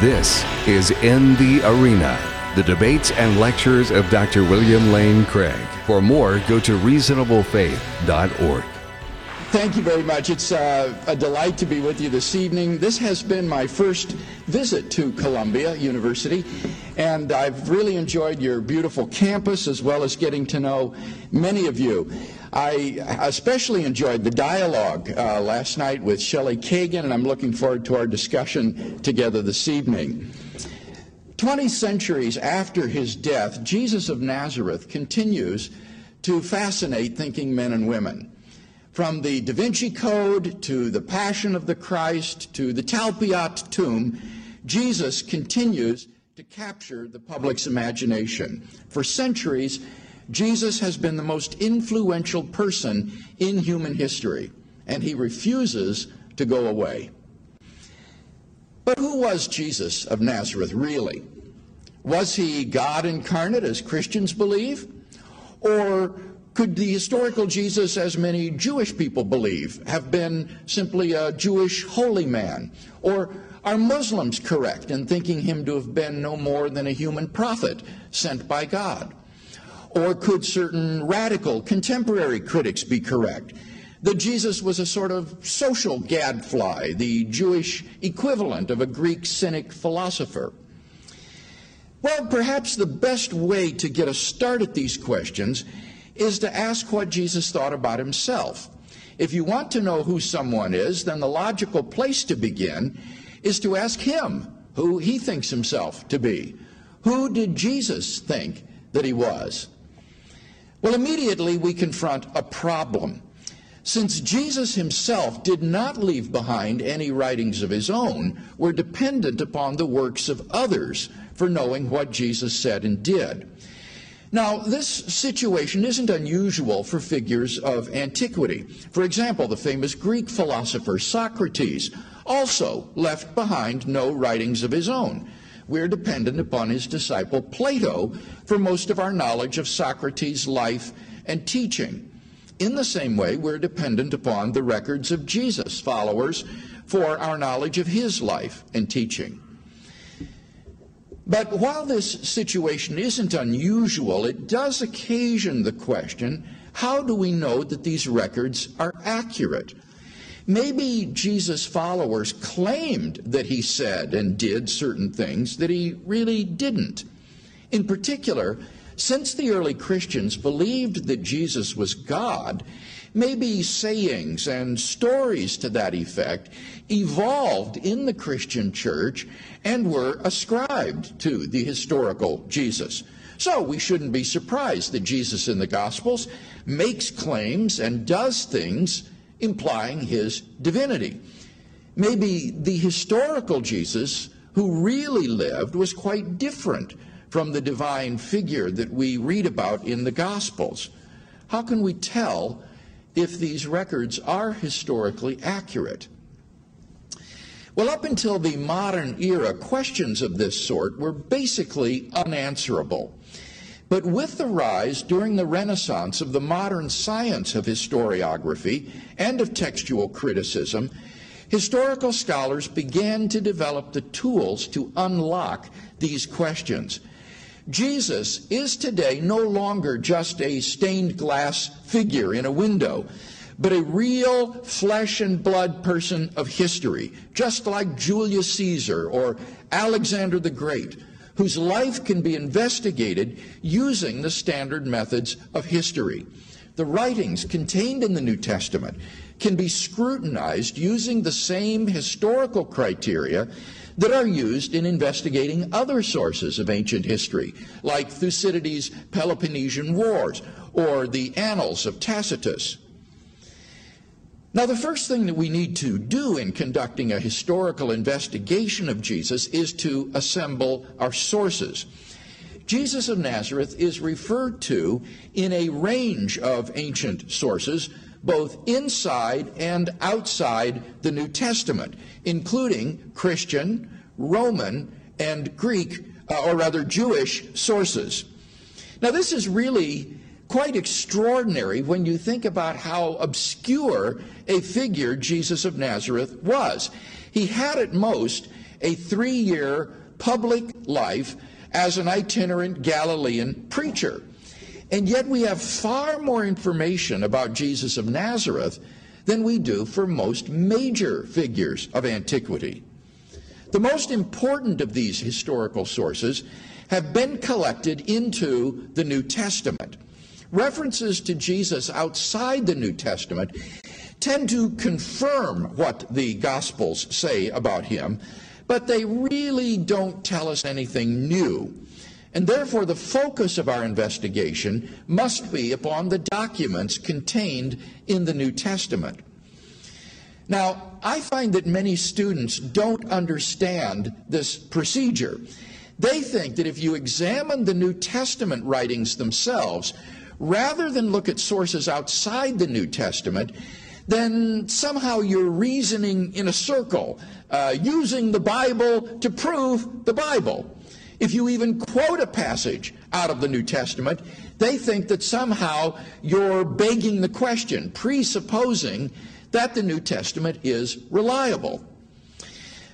This is In the Arena, the debates and lectures of Dr. William Lane Craig. For more, go to reasonablefaith.org. Thank you very much. It's uh, a delight to be with you this evening. This has been my first visit to Columbia University, and I've really enjoyed your beautiful campus as well as getting to know many of you. I especially enjoyed the dialogue uh, last night with Shelley Kagan, and I'm looking forward to our discussion together this evening. Twenty centuries after his death, Jesus of Nazareth continues to fascinate thinking men and women. From the Da Vinci Code to the Passion of the Christ to the Talpiot tomb, Jesus continues to capture the public's imagination. For centuries, Jesus has been the most influential person in human history, and he refuses to go away. But who was Jesus of Nazareth really? Was he God incarnate, as Christians believe? Or could the historical Jesus, as many Jewish people believe, have been simply a Jewish holy man? Or are Muslims correct in thinking him to have been no more than a human prophet sent by God? Or could certain radical contemporary critics be correct? That Jesus was a sort of social gadfly, the Jewish equivalent of a Greek cynic philosopher. Well, perhaps the best way to get a start at these questions is to ask what Jesus thought about himself. If you want to know who someone is, then the logical place to begin is to ask him who he thinks himself to be. Who did Jesus think that he was? Well, immediately we confront a problem. Since Jesus himself did not leave behind any writings of his own, we're dependent upon the works of others for knowing what Jesus said and did. Now, this situation isn't unusual for figures of antiquity. For example, the famous Greek philosopher Socrates also left behind no writings of his own we're dependent upon his disciple Plato for most of our knowledge of Socrates' life and teaching. In the same way, we're dependent upon the records of Jesus' followers for our knowledge of his life and teaching. But while this situation isn't unusual, it does occasion the question how do we know that these records are accurate? Maybe Jesus' followers claimed that he said and did certain things that he really didn't. In particular, since the early Christians believed that Jesus was God, maybe sayings and stories to that effect evolved in the Christian church and were ascribed to the historical Jesus. So we shouldn't be surprised that Jesus in the Gospels makes claims and does things implying his divinity. Maybe the historical Jesus who really lived was quite different from the divine figure that we read about in the Gospels. How can we tell if these records are historically accurate? Well, up until the modern era, questions of this sort were basically unanswerable. But with the rise during the Renaissance of the modern science of historiography and of textual criticism, historical scholars began to develop the tools to unlock these questions. Jesus is today no longer just a stained glass figure in a window, but a real flesh and blood person of history, just like Julius Caesar or Alexander the Great whose life can be investigated using the standard methods of history. The writings contained in the New Testament can be scrutinized using the same historical criteria that are used in investigating other sources of ancient history, like Thucydides' Peloponnesian Wars or the Annals of Tacitus. Now, the first thing that we need to do in conducting a historical investigation of Jesus is to assemble our sources. Jesus of Nazareth is referred to in a range of ancient sources, both inside and outside the New Testament, including Christian, Roman, and Greek, uh, or rather Jewish sources. Now, this is really quite extraordinary when you think about how obscure a figure Jesus of Nazareth was. He had at most a three year public life as an itinerant Galilean preacher. And yet we have far more information about Jesus of Nazareth than we do for most major figures of antiquity. The most important of these historical sources have been collected into the New Testament. References to Jesus outside the New Testament tend to confirm what the Gospels say about him, but they really don't tell us anything new. And therefore, the focus of our investigation must be upon the documents contained in the New Testament. Now, I find that many students don't understand this procedure. They think that if you examine the New Testament writings themselves, rather than look at sources outside the New Testament, then somehow you're reasoning in a circle, uh, using the Bible to prove the Bible. If you even quote a passage out of the New Testament, they think that somehow you're begging the question, presupposing that the New Testament is reliable.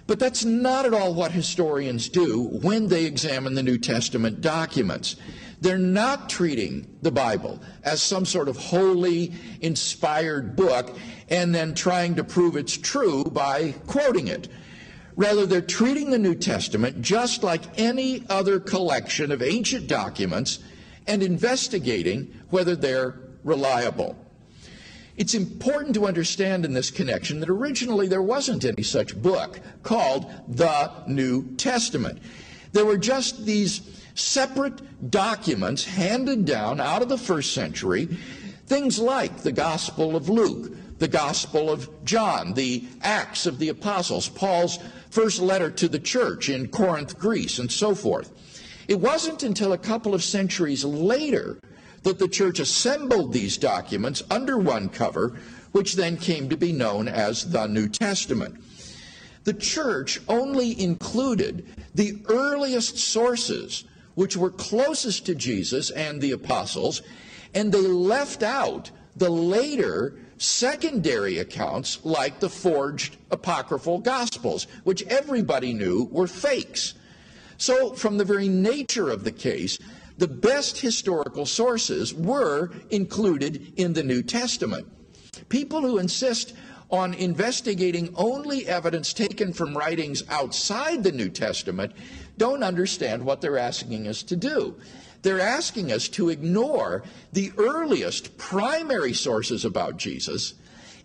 But that's not at all what historians do when they examine the New Testament documents. They're not treating the Bible as some sort of holy, inspired book and then trying to prove it's true by quoting it. Rather, they're treating the New Testament just like any other collection of ancient documents and investigating whether they're reliable. It's important to understand in this connection that originally there wasn't any such book called the New Testament. There were just these separate documents handed down out of the first century, things like the Gospel of Luke, the Gospel of John, the Acts of the Apostles, Paul's first letter to the church in Corinth, Greece, and so forth. It wasn't until a couple of centuries later that the church assembled these documents under one cover, which then came to be known as the New Testament. The church only included the earliest sources which were closest to Jesus and the apostles, and they left out the later secondary accounts like the forged apocryphal gospels, which everybody knew were fakes. So, from the very nature of the case, the best historical sources were included in the New Testament. People who insist on investigating only evidence taken from writings outside the New Testament don't understand what they're asking us to do. They're asking us to ignore the earliest primary sources about Jesus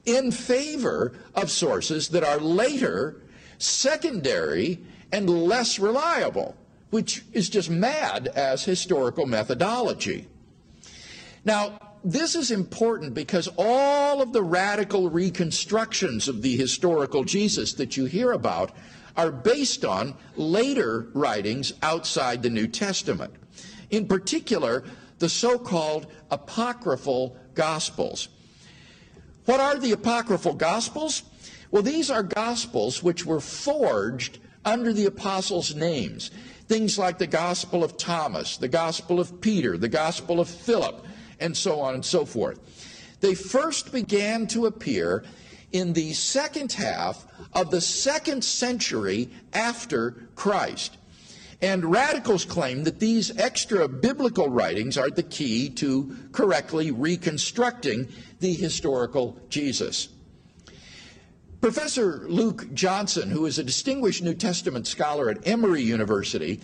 in favor of sources that are later, secondary, and less reliable which is just mad as historical methodology. Now, this is important because all of the radical reconstructions of the historical Jesus that you hear about are based on later writings outside the New Testament. In particular, the so called apocryphal Gospels. What are the apocryphal Gospels? Well, these are Gospels which were forged under the apostles' names. Things like the Gospel of Thomas, the Gospel of Peter, the Gospel of Philip, and so on and so forth. They first began to appear in the second half of the second century after Christ. And radicals claim that these extra biblical writings are the key to correctly reconstructing the historical Jesus. Professor Luke Johnson, who is a distinguished New Testament scholar at Emory University,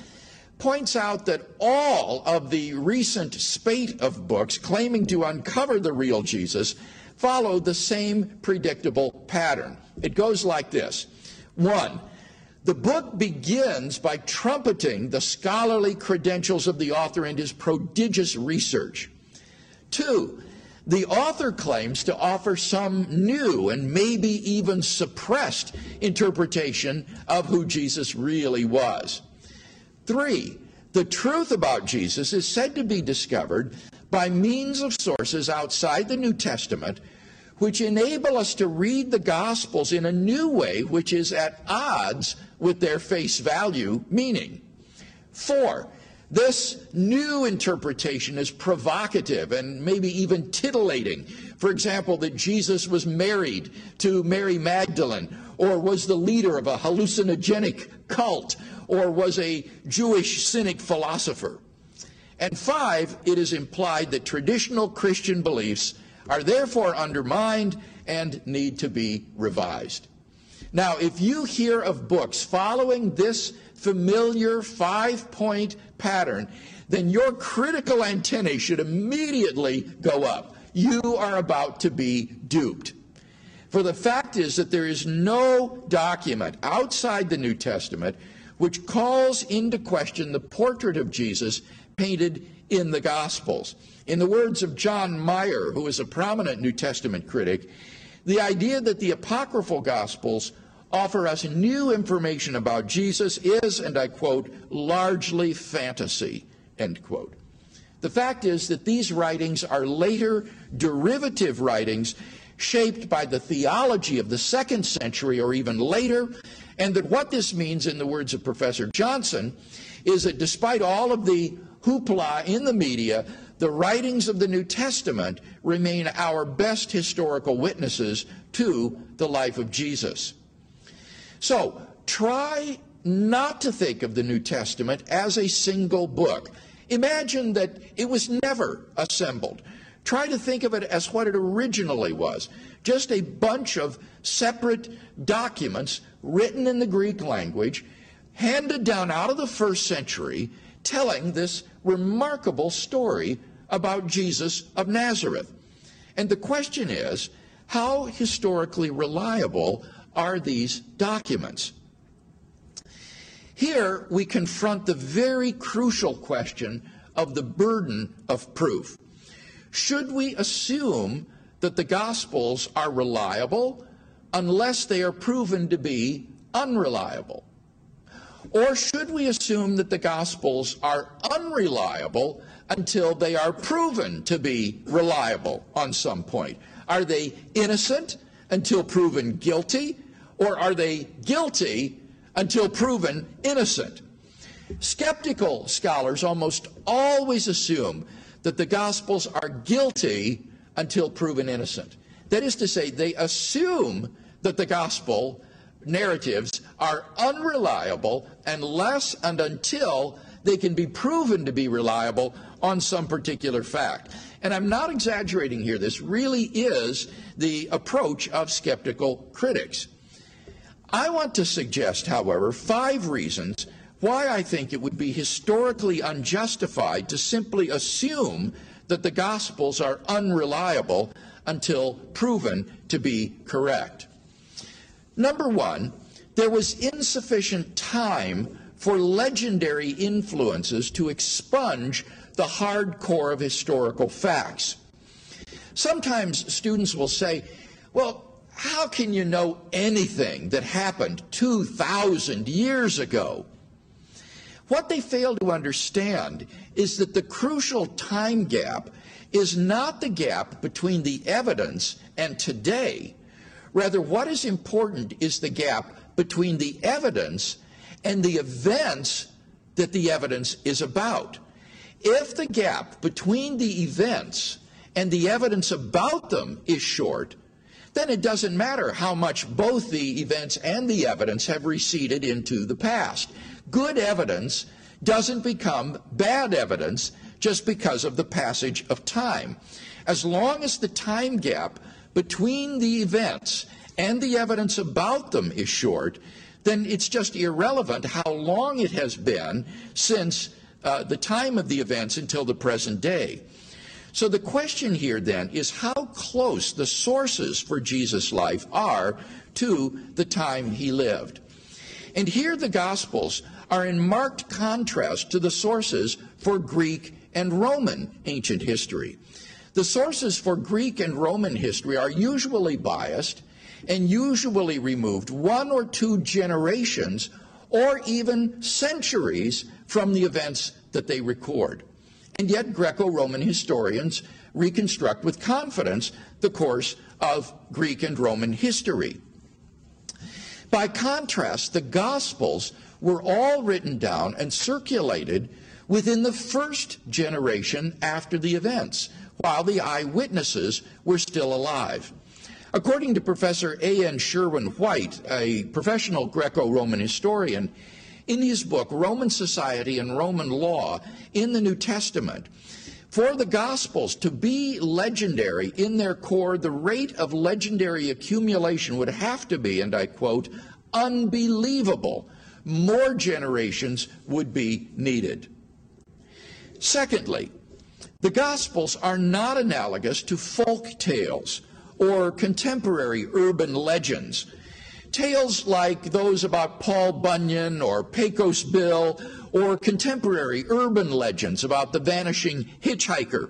points out that all of the recent spate of books claiming to uncover the real Jesus follow the same predictable pattern. It goes like this one, the book begins by trumpeting the scholarly credentials of the author and his prodigious research. Two, the author claims to offer some new and maybe even suppressed interpretation of who Jesus really was. Three, the truth about Jesus is said to be discovered by means of sources outside the New Testament which enable us to read the Gospels in a new way which is at odds with their face value meaning. Four, this new interpretation is provocative and maybe even titillating. For example, that Jesus was married to Mary Magdalene, or was the leader of a hallucinogenic cult, or was a Jewish cynic philosopher. And five, it is implied that traditional Christian beliefs are therefore undermined and need to be revised. Now, if you hear of books following this familiar five point pattern, then your critical antennae should immediately go up. You are about to be duped. For the fact is that there is no document outside the New Testament which calls into question the portrait of Jesus painted in the Gospels. In the words of John Meier, who is a prominent New Testament critic, the idea that the apocryphal Gospels offer us new information about Jesus is, and I quote, largely fantasy, end quote. The fact is that these writings are later derivative writings shaped by the theology of the second century or even later, and that what this means, in the words of Professor Johnson, is that despite all of the hoopla in the media, the writings of the New Testament remain our best historical witnesses to the life of Jesus. So try not to think of the New Testament as a single book. Imagine that it was never assembled. Try to think of it as what it originally was just a bunch of separate documents written in the Greek language, handed down out of the first century, telling this remarkable story about Jesus of Nazareth. And the question is how historically reliable are these documents? Here we confront the very crucial question of the burden of proof. Should we assume that the Gospels are reliable unless they are proven to be unreliable? Or should we assume that the Gospels are unreliable until they are proven to be reliable on some point? Are they innocent until proven guilty? Or are they guilty until proven innocent? Skeptical scholars almost always assume that the Gospels are guilty until proven innocent. That is to say, they assume that the Gospel narratives are unreliable unless and until they can be proven to be reliable on some particular fact. And I'm not exaggerating here. This really is the approach of skeptical critics. I want to suggest, however, five reasons why I think it would be historically unjustified to simply assume that the Gospels are unreliable until proven to be correct. Number one, there was insufficient time for legendary influences to expunge the hard core of historical facts. Sometimes students will say, well, how can you know anything that happened 2,000 years ago? What they fail to understand is that the crucial time gap is not the gap between the evidence and today. Rather, what is important is the gap between the evidence and the events that the evidence is about. If the gap between the events and the evidence about them is short, then it doesn't matter how much both the events and the evidence have receded into the past. Good evidence doesn't become bad evidence just because of the passage of time. As long as the time gap between the events and the evidence about them is short, then it's just irrelevant how long it has been since uh, the time of the events until the present day. So the question here then is how close the sources for Jesus' life are to the time he lived. And here the Gospels are in marked contrast to the sources for Greek and Roman ancient history. The sources for Greek and Roman history are usually biased and usually removed one or two generations or even centuries from the events that they record. And yet, Greco Roman historians reconstruct with confidence the course of Greek and Roman history. By contrast, the Gospels were all written down and circulated within the first generation after the events, while the eyewitnesses were still alive. According to Professor A.N. Sherwin White, a professional Greco Roman historian, in his book, Roman Society and Roman Law in the New Testament, for the Gospels to be legendary in their core, the rate of legendary accumulation would have to be, and I quote, unbelievable. More generations would be needed. Secondly, the Gospels are not analogous to folk tales or contemporary urban legends. Tales like those about Paul Bunyan or Pecos Bill or contemporary urban legends about the vanishing hitchhiker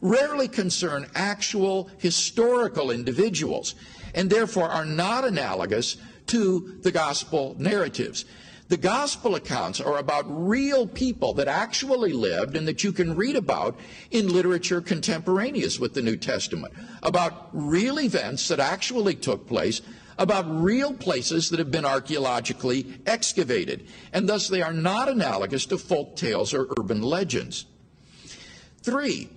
rarely concern actual historical individuals and therefore are not analogous to the gospel narratives. The gospel accounts are about real people that actually lived and that you can read about in literature contemporaneous with the New Testament, about real events that actually took place, about real places that have been archaeologically excavated, and thus they are not analogous to folk tales or urban legends. Three,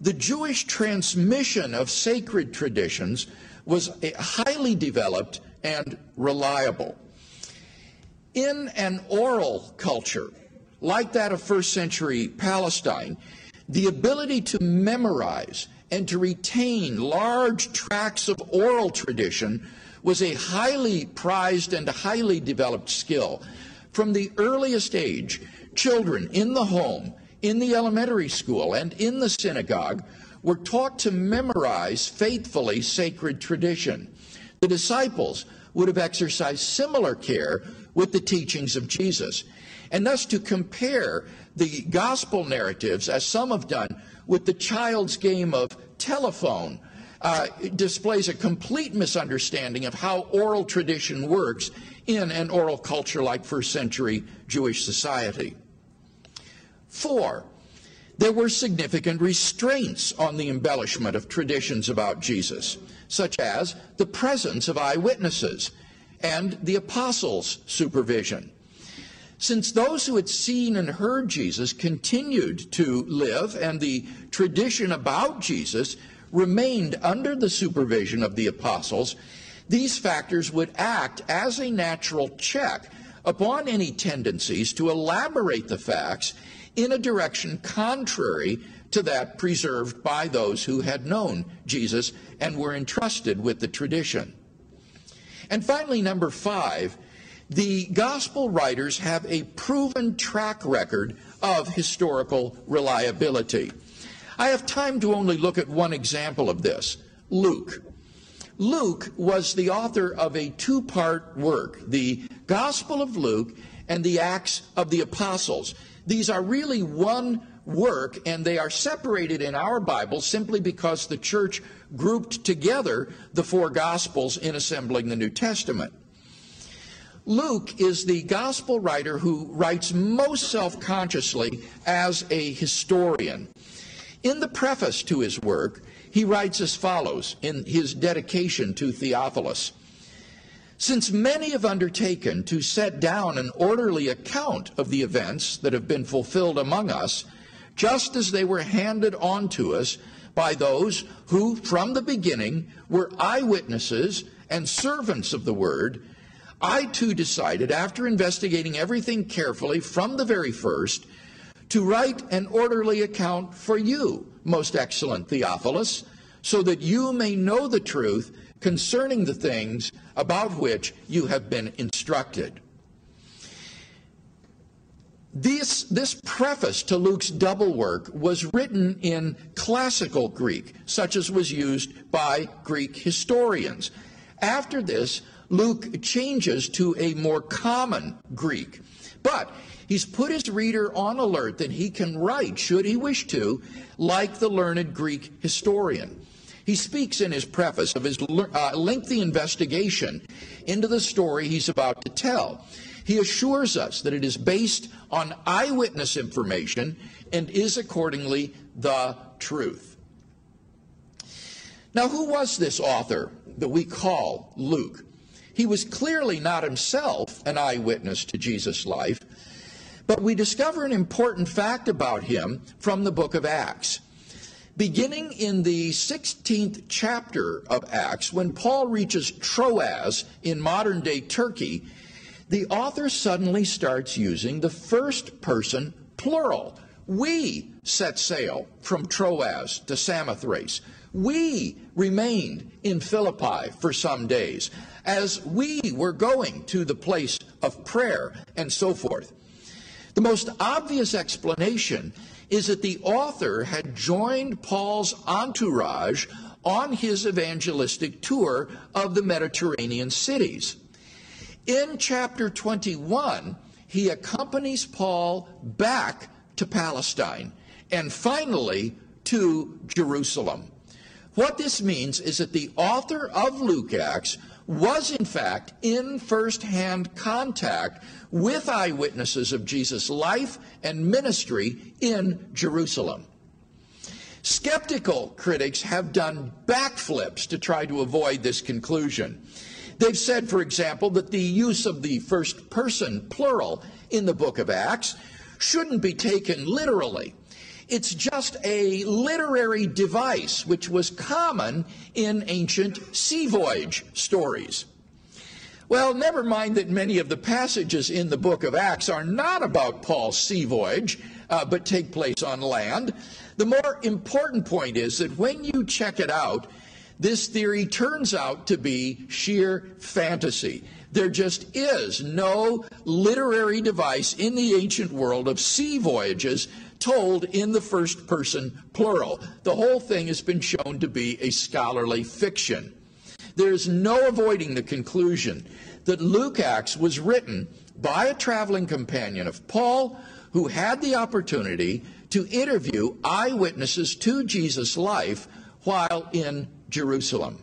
the Jewish transmission of sacred traditions was highly developed and reliable in an oral culture like that of first century Palestine, the ability to memorize and to retain large tracts of oral tradition was a highly prized and highly developed skill. From the earliest age, children in the home, in the elementary school, and in the synagogue were taught to memorize faithfully sacred tradition. The disciples would have exercised similar care with the teachings of Jesus. And thus to compare the gospel narratives, as some have done, with the child's game of telephone uh, displays a complete misunderstanding of how oral tradition works in an oral culture like first century Jewish society. Four, there were significant restraints on the embellishment of traditions about Jesus, such as the presence of eyewitnesses and the apostles' supervision. Since those who had seen and heard Jesus continued to live, and the tradition about Jesus remained under the supervision of the apostles, these factors would act as a natural check upon any tendencies to elaborate the facts in a direction contrary to that preserved by those who had known Jesus and were entrusted with the tradition. And finally, number five, the gospel writers have a proven track record of historical reliability. I have time to only look at one example of this Luke. Luke was the author of a two part work, the Gospel of Luke and the Acts of the Apostles. These are really one work, and they are separated in our Bible simply because the church grouped together the four Gospels in assembling the New Testament. Luke is the gospel writer who writes most self consciously as a historian. In the preface to his work, he writes as follows in his dedication to Theophilus Since many have undertaken to set down an orderly account of the events that have been fulfilled among us, just as they were handed on to us by those who, from the beginning, were eyewitnesses and servants of the word, I too decided, after investigating everything carefully from the very first, to write an orderly account for you, most excellent Theophilus, so that you may know the truth concerning the things about which you have been instructed. This, this preface to Luke's double work was written in classical Greek, such as was used by Greek historians. After this, Luke changes to a more common Greek. But he's put his reader on alert that he can write, should he wish to, like the learned Greek historian. He speaks in his preface of his uh, lengthy investigation into the story he's about to tell. He assures us that it is based on eyewitness information and is accordingly the truth. Now, who was this author that we call Luke? He was clearly not himself an eyewitness to Jesus' life, but we discover an important fact about him from the book of Acts. Beginning in the 16th chapter of Acts, when Paul reaches Troas in modern day Turkey, the author suddenly starts using the first person plural. We set sail from Troas to Samothrace. We remained in Philippi for some days as we were going to the place of prayer and so forth. The most obvious explanation is that the author had joined Paul's entourage on his evangelistic tour of the Mediterranean cities. In chapter 21, he accompanies Paul back to Palestine and finally to Jerusalem. What this means is that the author of Luke Acts was in fact in first-hand contact with eyewitnesses of Jesus' life and ministry in Jerusalem. Skeptical critics have done backflips to try to avoid this conclusion. They've said, for example, that the use of the first person plural in the book of Acts shouldn't be taken literally. It's just a literary device which was common in ancient sea voyage stories. Well, never mind that many of the passages in the book of Acts are not about Paul's sea voyage, uh, but take place on land. The more important point is that when you check it out, this theory turns out to be sheer fantasy. There just is no literary device in the ancient world of sea voyages told in the first person plural. The whole thing has been shown to be a scholarly fiction. There's no avoiding the conclusion that Luke Acts was written by a traveling companion of Paul who had the opportunity to interview eyewitnesses to Jesus' life while in Jerusalem.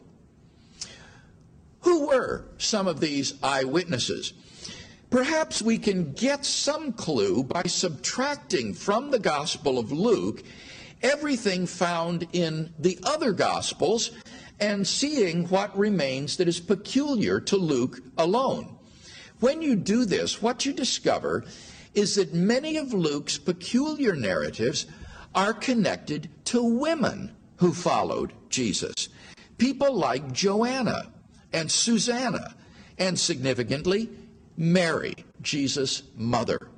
Who were some of these eyewitnesses? Perhaps we can get some clue by subtracting from the Gospel of Luke everything found in the other Gospels and seeing what remains that is peculiar to Luke alone. When you do this, what you discover is that many of Luke's peculiar narratives are connected to women who followed Jesus. People like Joanna and Susanna, and significantly, Mary, Jesus' mother.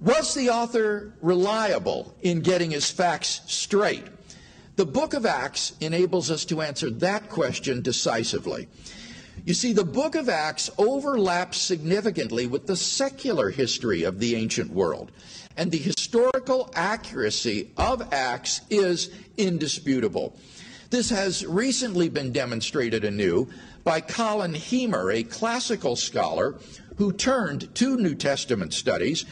Was the author reliable in getting his facts straight? The book of Acts enables us to answer that question decisively. You see, the book of Acts overlaps significantly with the secular history of the ancient world, and the historical accuracy of Acts is indisputable. This has recently been demonstrated anew by Colin Hemer, a classical scholar who turned to New Testament studies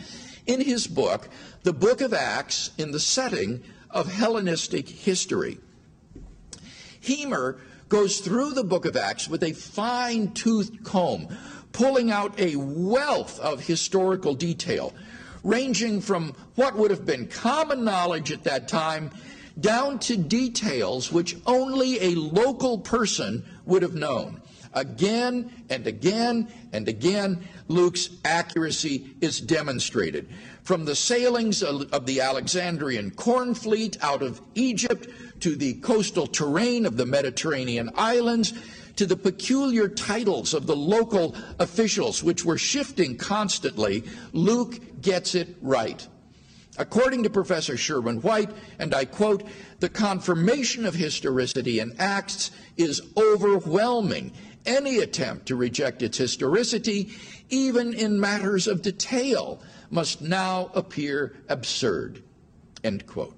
in his book, The Book of Acts in the Setting of Hellenistic history. Hemer goes through the book of Acts with a fine toothed comb, pulling out a wealth of historical detail, ranging from what would have been common knowledge at that time down to details which only a local person would have known. Again and again and again, Luke's accuracy is demonstrated. From the sailings of the Alexandrian corn fleet out of Egypt to the coastal terrain of the Mediterranean islands to the peculiar titles of the local officials, which were shifting constantly, Luke gets it right. According to Professor Sherwin White, and I quote, the confirmation of historicity in Acts is overwhelming any attempt to reject its historicity, even in matters of detail, must now appear absurd. End quote.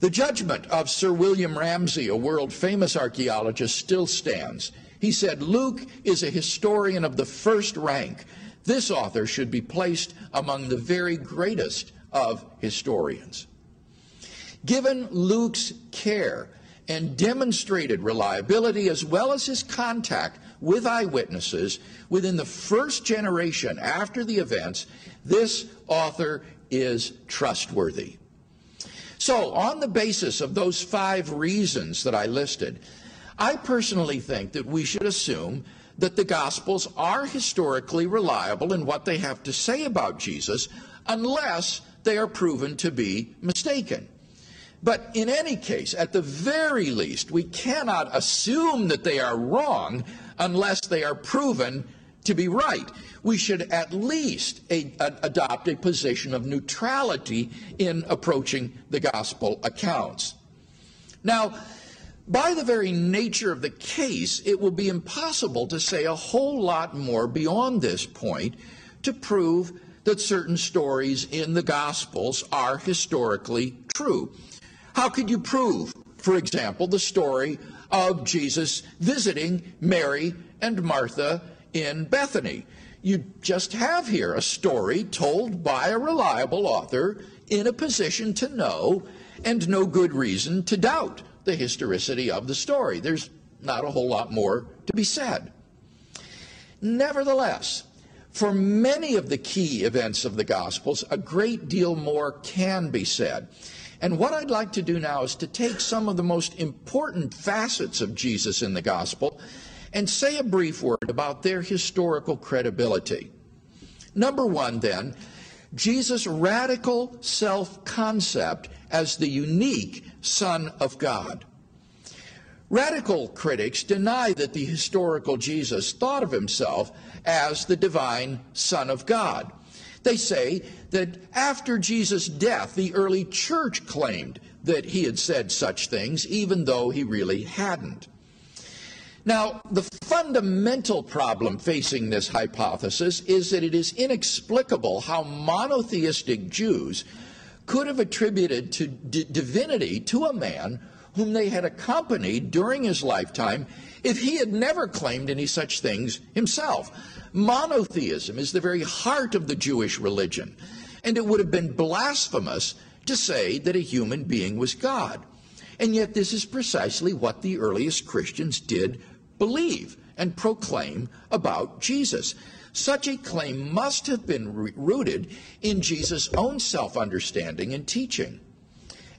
The judgment of Sir William Ramsay, a world famous archaeologist, still stands. He said, Luke is a historian of the first rank. This author should be placed among the very greatest of historians. Given Luke's care and demonstrated reliability as well as his contact with eyewitnesses within the first generation after the events, this author is trustworthy. So, on the basis of those five reasons that I listed, I personally think that we should assume that the Gospels are historically reliable in what they have to say about Jesus, unless they are proven to be mistaken. But in any case, at the very least, we cannot assume that they are wrong unless they are proven to be right. We should at least a, a, adopt a position of neutrality in approaching the gospel accounts. Now, by the very nature of the case, it will be impossible to say a whole lot more beyond this point to prove that certain stories in the Gospels are historically true. How could you prove, for example, the story of Jesus visiting Mary and Martha in Bethany? You just have here a story told by a reliable author in a position to know and no good reason to doubt the historicity of the story. There's not a whole lot more to be said. Nevertheless, for many of the key events of the Gospels, a great deal more can be said. And what I'd like to do now is to take some of the most important facets of Jesus in the gospel and say a brief word about their historical credibility. Number one, then, Jesus' radical self concept as the unique Son of God. Radical critics deny that the historical Jesus thought of himself as the divine Son of God. They say that after Jesus' death, the early church claimed that he had said such things, even though he really hadn't. Now, the fundamental problem facing this hypothesis is that it is inexplicable how monotheistic Jews could have attributed to divinity to a man whom they had accompanied during his lifetime if he had never claimed any such things himself. Monotheism is the very heart of the Jewish religion, and it would have been blasphemous to say that a human being was God. And yet, this is precisely what the earliest Christians did believe and proclaim about Jesus. Such a claim must have been rooted in Jesus' own self understanding and teaching.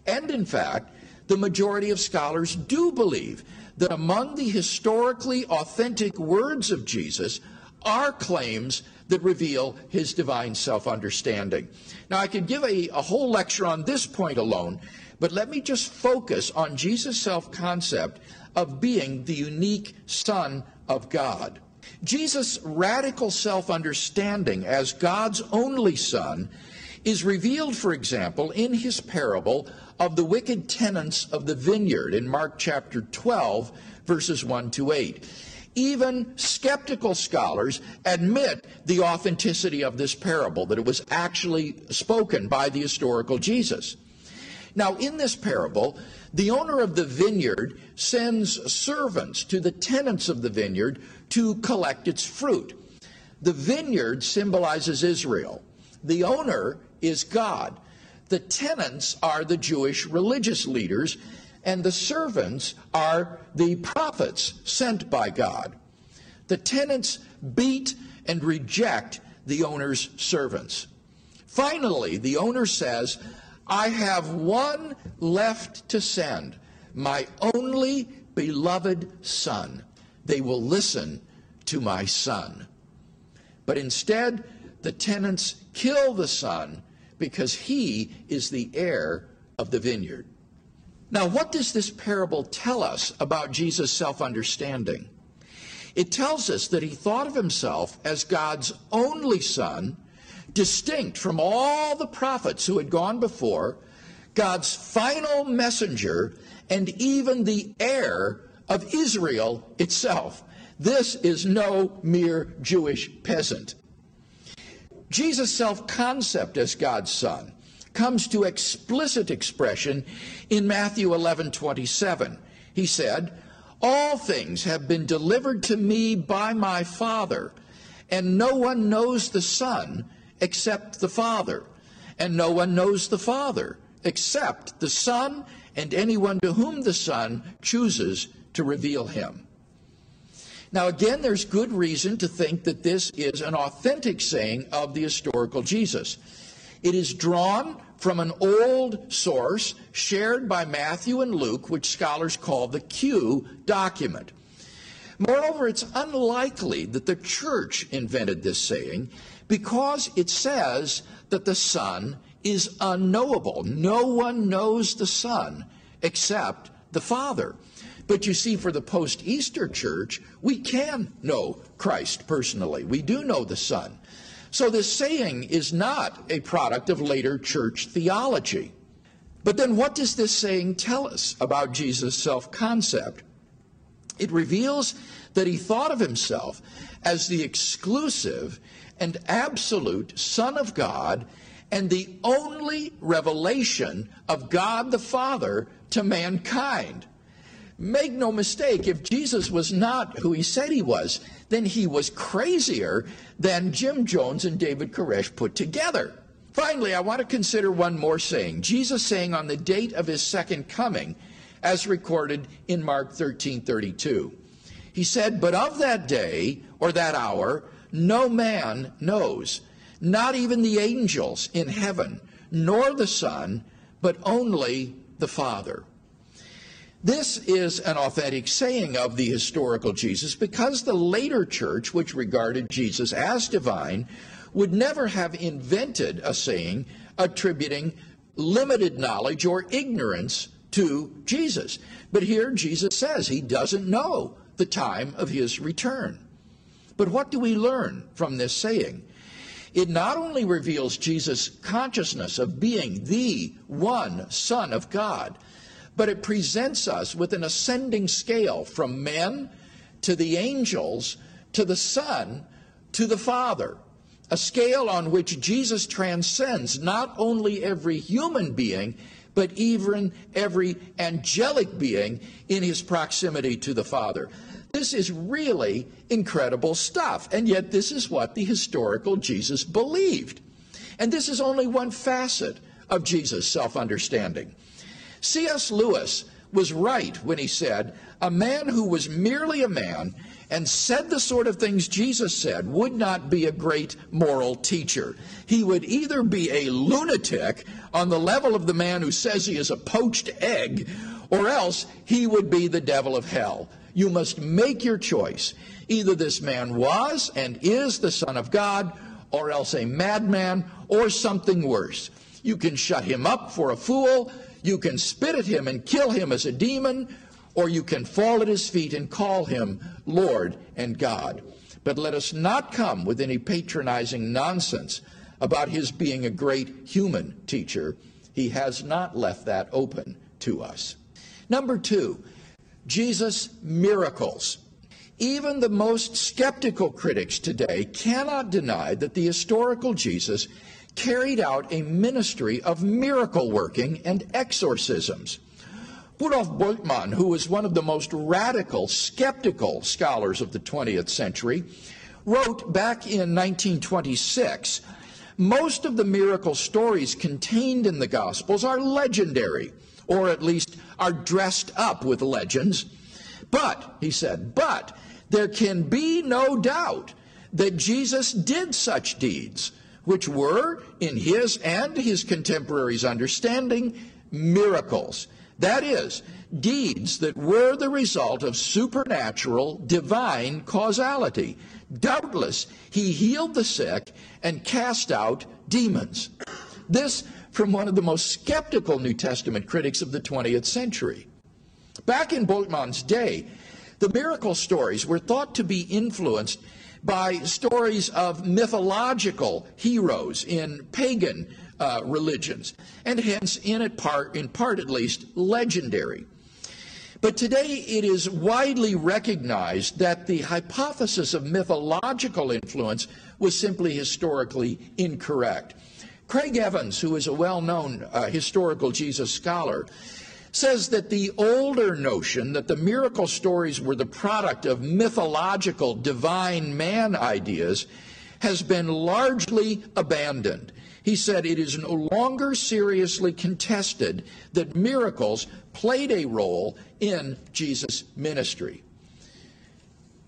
And in fact, the majority of scholars do believe that among the historically authentic words of Jesus are claims that reveal his divine self understanding. Now, I could give a, a, whole lecture on this point alone, but let me just focus on Jesus' self concept of being the unique Son of God. Jesus' radical self understanding as God's only Son is revealed, for example, in his parable of the wicked tenants of the vineyard in Mark chapter 12, verses 1 to 8. Even skeptical scholars admit the authenticity of this parable, that it was actually spoken by the historical Jesus. Now, in this parable, the owner of the vineyard sends servants to the tenants of the vineyard to collect its fruit. The vineyard symbolizes Israel. The owner is God. The tenants are the Jewish religious leaders, and the servants are the prophets sent by God. The tenants beat and reject the owner's servants. Finally, the owner says, I have one left to send, my only beloved son. They will listen to my son. But instead, the tenants kill the son because he is the heir of the vineyard. Now, what does this parable tell us about Jesus' self understanding? It tells us that he thought of himself as God's only son distinct from all the prophets who had gone before, God's final messenger, and even the heir of Israel itself. This is no mere Jewish peasant. Jesus' self concept as God's Son comes to explicit expression in Matthew 11 27. He said, All things have been delivered to me by my Father, and no one knows the Son except the Father, and no one knows the Father except the Son and anyone to whom the Son chooses to reveal him. Now, again, there's good reason to think that this is an authentic saying of the historical Jesus. It is drawn from an old source shared by Matthew and Luke, which scholars call the Q document. Moreover, it's unlikely that the church invented this saying because it says that the Son is unknowable. No one knows the Son except the Father. But you see, for the post Easter church, we can know Christ personally. We do know the Son. So this saying is not a product of later church theology. But then what does this saying tell us about Jesus' self concept? It reveals that he thought of himself as the exclusive and absolute Son of God and the only revelation of God the Father to mankind. Make no mistake, if Jesus was not who he said he was, then he was crazier than Jim Jones and David Koresh put together. Finally, I want to consider one more saying. Jesus saying on the date of his second coming, as recorded in Mark 13:32. He said, "But of that day or that hour no man knows, not even the angels in heaven, nor the Son, but only the Father." This is an authentic saying of the historical Jesus because the later church, which regarded Jesus as divine, would never have invented a saying attributing limited knowledge or ignorance to Jesus. But here Jesus says he doesn't know the time of his return. But what do we learn from this saying? It not only reveals Jesus' consciousness of being the one Son of God, but it presents us with an ascending scale from men to the angels to the Son to the Father. A scale on which Jesus transcends not only every human being, but even every angelic being in his proximity to the Father. This is really incredible stuff, and yet this is what the historical Jesus believed. And this is only one facet of Jesus' self understanding. C.S. Lewis was right when he said, A man who was merely a man and said the sort of things Jesus said would not be a great moral teacher. He would either be a lunatic on the level of the man who says he is a poached egg, or else he would be the devil of hell. You must make your choice. Either this man was and is the Son of God, or else a madman, or something worse. You can shut him up for a fool, you can spit at him and kill him as a demon, or you can fall at his feet and call him Lord and God. But let us not come with any patronizing nonsense about his being a great human teacher. He has not left that open to us. Number two, Jesus' miracles. Even the most skeptical critics today cannot deny that the historical Jesus carried out a ministry of miracle working and exorcisms. Rudolf Bultmann, who was one of the most radical, skeptical scholars of the 20th century, wrote back in 1926 most of the miracle stories contained in the Gospels are legendary, or at least are dressed up with legends. But, he said, but there can be no doubt that Jesus did such deeds which were, in his and his contemporaries' understanding, miracles. That is, deeds that were the result of supernatural, divine causality. Doubtless, he healed the sick and cast out demons. This from one of the most skeptical New Testament critics of the 20th century. Back in Bultmann's day, the miracle stories were thought to be influenced by stories of mythological heroes in pagan uh, religions, and hence, in part, in part at least, legendary. But today it is widely recognized that the hypothesis of mythological influence was simply historically incorrect. Craig Evans, who is a well known uh, historical Jesus scholar, says that the older notion that the miracle stories were the product of mythological divine man ideas has been largely abandoned. He said it is no longer seriously contested that miracles played a role in Jesus' ministry.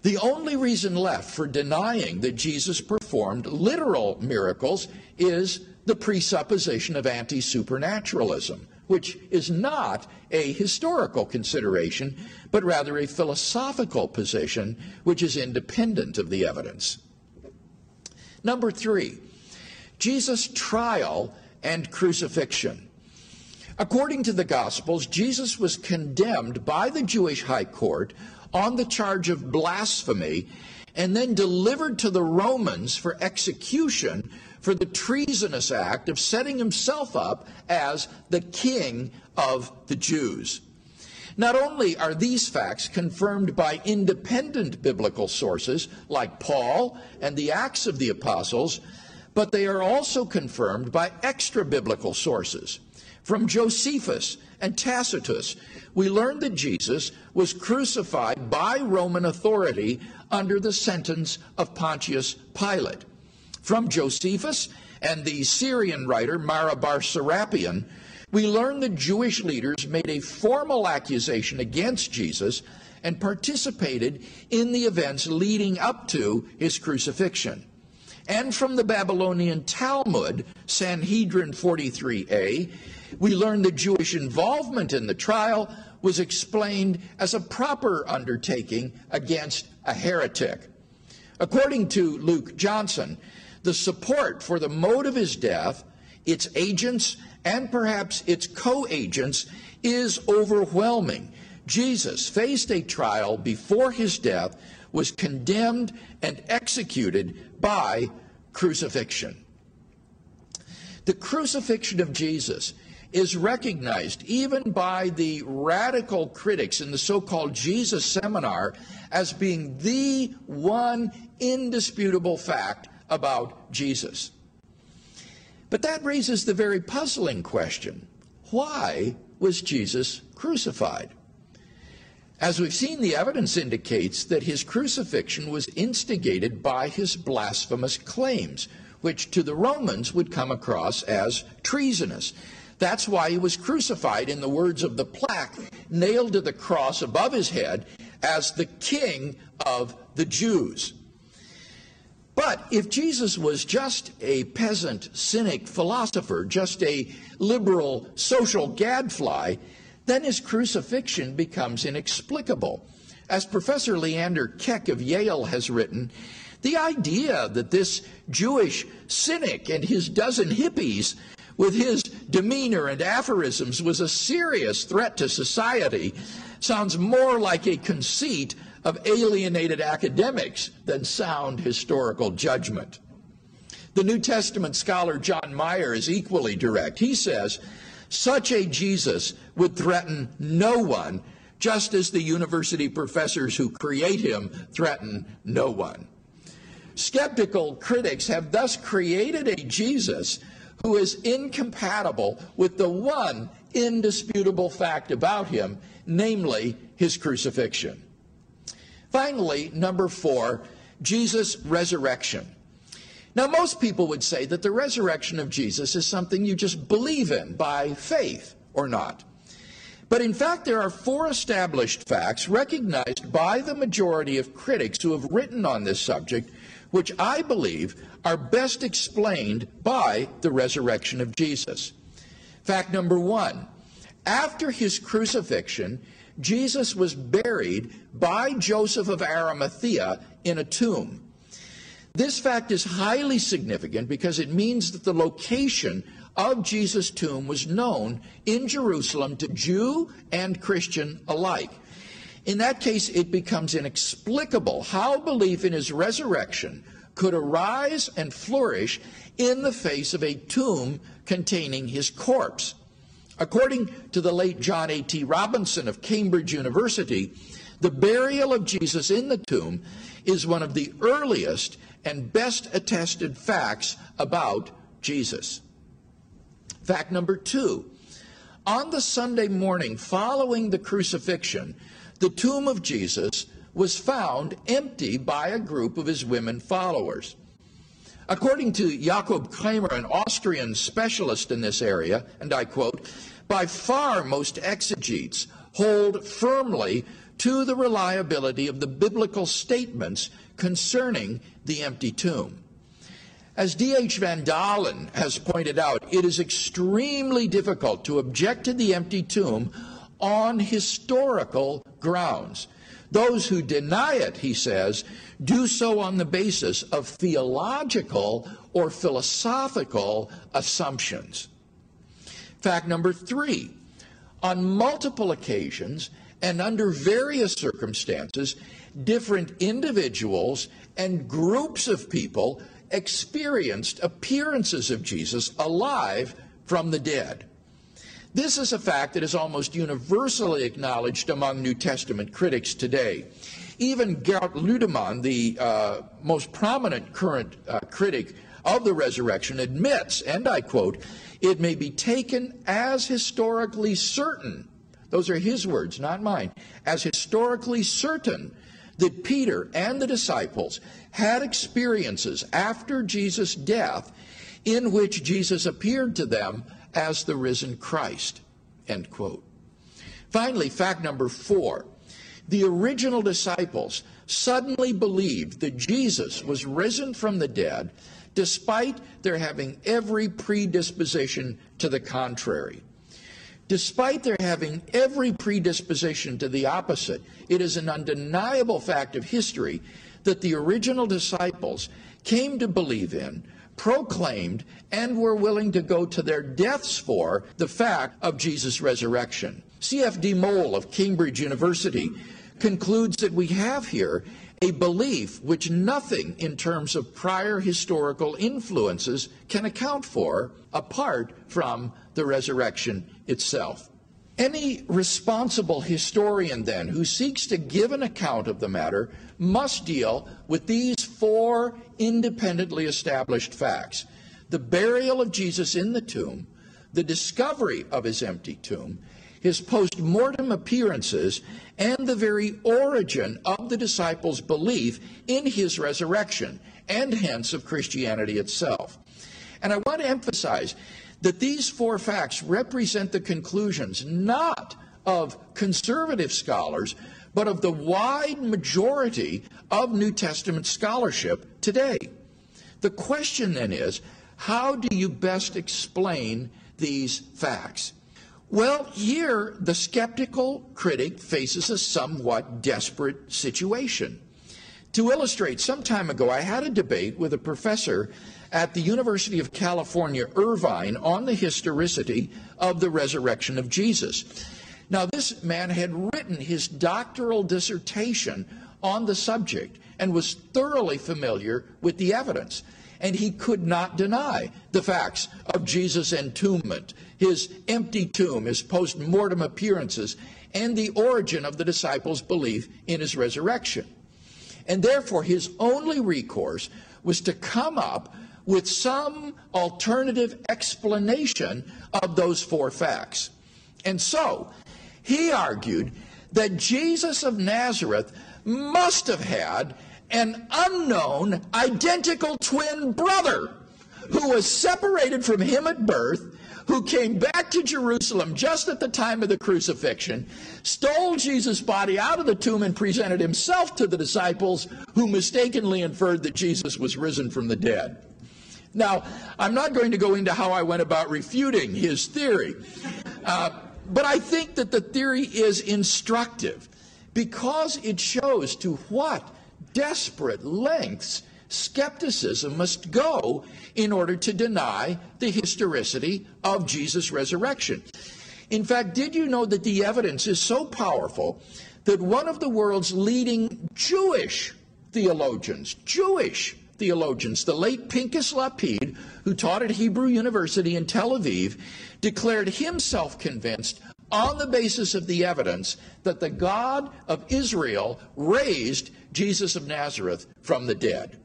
The only reason left for denying that Jesus performed literal miracles is the presupposition of anti supernaturalism which is not a historical consideration, but rather a philosophical position which is independent of the evidence. Number three, Jesus' trial and crucifixion. According to the Gospels, Jesus was condemned by the Jewish high court on the charge of blasphemy and then delivered to the Romans for execution for the treasonous act of setting himself up as the king of the Jews. Not only are these facts confirmed by independent biblical sources like Paul and the Acts of the Apostles, but they are also confirmed by extra biblical sources. From Josephus and Tacitus, we learn that Jesus was crucified by Roman authority under the sentence of Pontius Pilate. From Josephus and the Syrian writer Mara bar Serapion, we learn the Jewish leaders made a formal accusation against Jesus and participated in the events leading up to his crucifixion. And from the Babylonian Talmud, Sanhedrin 43a, we learn the Jewish involvement in the trial was explained as a proper undertaking against a heretic. According to Luke Johnson, the support for the mode of his death, its agents, and perhaps its co agents is overwhelming. Jesus faced a trial before his death, was condemned and executed by crucifixion. The crucifixion of Jesus is recognized even by the radical critics in the so called Jesus seminar as being the one indisputable fact about Jesus. But that raises the very puzzling question why was Jesus crucified? As we've seen, the evidence indicates that his crucifixion was instigated by his blasphemous claims, which to the Romans would come across as treasonous. That's why he was crucified, in the words of the plaque nailed to the cross above his head, as the King of the Jews. But if Jesus was just a peasant, cynic philosopher, just a liberal social gadfly, then his crucifixion becomes inexplicable. As Professor Leander Keck of Yale has written, the idea that this Jewish cynic and his dozen hippies, with his demeanor and aphorisms, was a serious threat to society sounds more like a conceit of alienated academics than sound historical judgment. The New Testament scholar John Meier is equally direct. He says, such a Jesus would threaten no one, just as the university professors who create him threaten no one. Skeptical critics have thus created a Jesus who is incompatible with the one indisputable fact about him, namely his crucifixion. Finally, number four, Jesus' resurrection. Now, most people would say that the resurrection of Jesus is something you just believe in by faith or not. But in fact, there are four established facts recognized by the majority of critics who have written on this subject, which I believe are best explained by the resurrection of Jesus. Fact number one after his crucifixion, Jesus was buried by Joseph of Arimathea in a tomb. This fact is highly significant because it means that the location of Jesus' tomb was known in Jerusalem to Jew and Christian alike. In that case, it becomes inexplicable how belief in his resurrection could arise and flourish in the face of a tomb containing his corpse. According to the late John A.T. Robinson of Cambridge University, the burial of Jesus in the tomb is one of the earliest and best attested facts about Jesus. Fact number two on the Sunday morning following the crucifixion, the tomb of Jesus was found empty by a group of his women followers. According to Jacob Kremer, an Austrian specialist in this area, and I quote, by far most exegetes hold firmly to the reliability of the biblical statements concerning the empty tomb. As D.H. Van Daalen has pointed out, it is extremely difficult to object to the empty tomb on historical grounds. Those who deny it, he says, do so on the basis of theological or philosophical assumptions. Fact number three on multiple occasions and under various circumstances, different individuals and groups of people experienced appearances of Jesus alive from the dead. This is a fact that is almost universally acknowledged among New Testament critics today. Even Gerd Lüdemann, the uh, most prominent current uh, critic of the resurrection, admits, and I quote, it may be taken as historically certain, those are his words, not mine, as historically certain that Peter and the disciples had experiences after Jesus' death in which Jesus appeared to them as the risen Christ. End quote. Finally, fact number four the original disciples suddenly believed that Jesus was risen from the dead despite their having every predisposition to the contrary. Despite their having every predisposition to the opposite, it is an undeniable fact of history that the original disciples came to believe in proclaimed and were willing to go to their deaths for the fact of Jesus' resurrection. C.F.D. Moule of Cambridge University concludes that we have here a belief which nothing in terms of prior historical influences can account for apart from the resurrection itself. Any responsible historian, then, who seeks to give an account of the matter must deal with these four independently established facts the burial of Jesus in the tomb, the discovery of his empty tomb, his post mortem appearances, and the very origin of the disciples' belief in his resurrection, and hence of Christianity itself. And I want to emphasize that these four facts represent the conclusions not of conservative scholars, but of the wide majority of New Testament scholarship today. The question then is how do you best explain these facts? Well, here the skeptical critic faces a somewhat desperate situation. To illustrate, some time ago I had a debate with a professor at the University of California, Irvine, on the historicity of the resurrection of Jesus. Now, this man had written his doctoral dissertation on the subject and was thoroughly familiar with the evidence. And he could not deny the facts of Jesus' entombment, his empty tomb, his post mortem appearances, and the origin of the disciples' belief in his resurrection. And therefore, his only recourse was to come up with some alternative explanation of those four facts. And so, he argued that Jesus of Nazareth must have had an unknown identical twin brother who was separated from him at birth, who came back to Jerusalem just at the time of the crucifixion, stole Jesus' body out of the tomb and presented himself to the disciples, who mistakenly inferred that Jesus was risen from the dead. Now, I'm not going to go into how I went about refuting his theory. Uh, but I think that the theory is instructive because it shows to what desperate lengths skepticism must go in order to deny the historicity of Jesus' resurrection. In fact, did you know that the evidence is so powerful that one of the world's leading Jewish theologians, Jewish theologians, the late Pinchas Lapide, who taught at Hebrew University in Tel Aviv, declared himself convinced on the basis of the evidence that the God of Israel raised Jesus of Nazareth from the dead.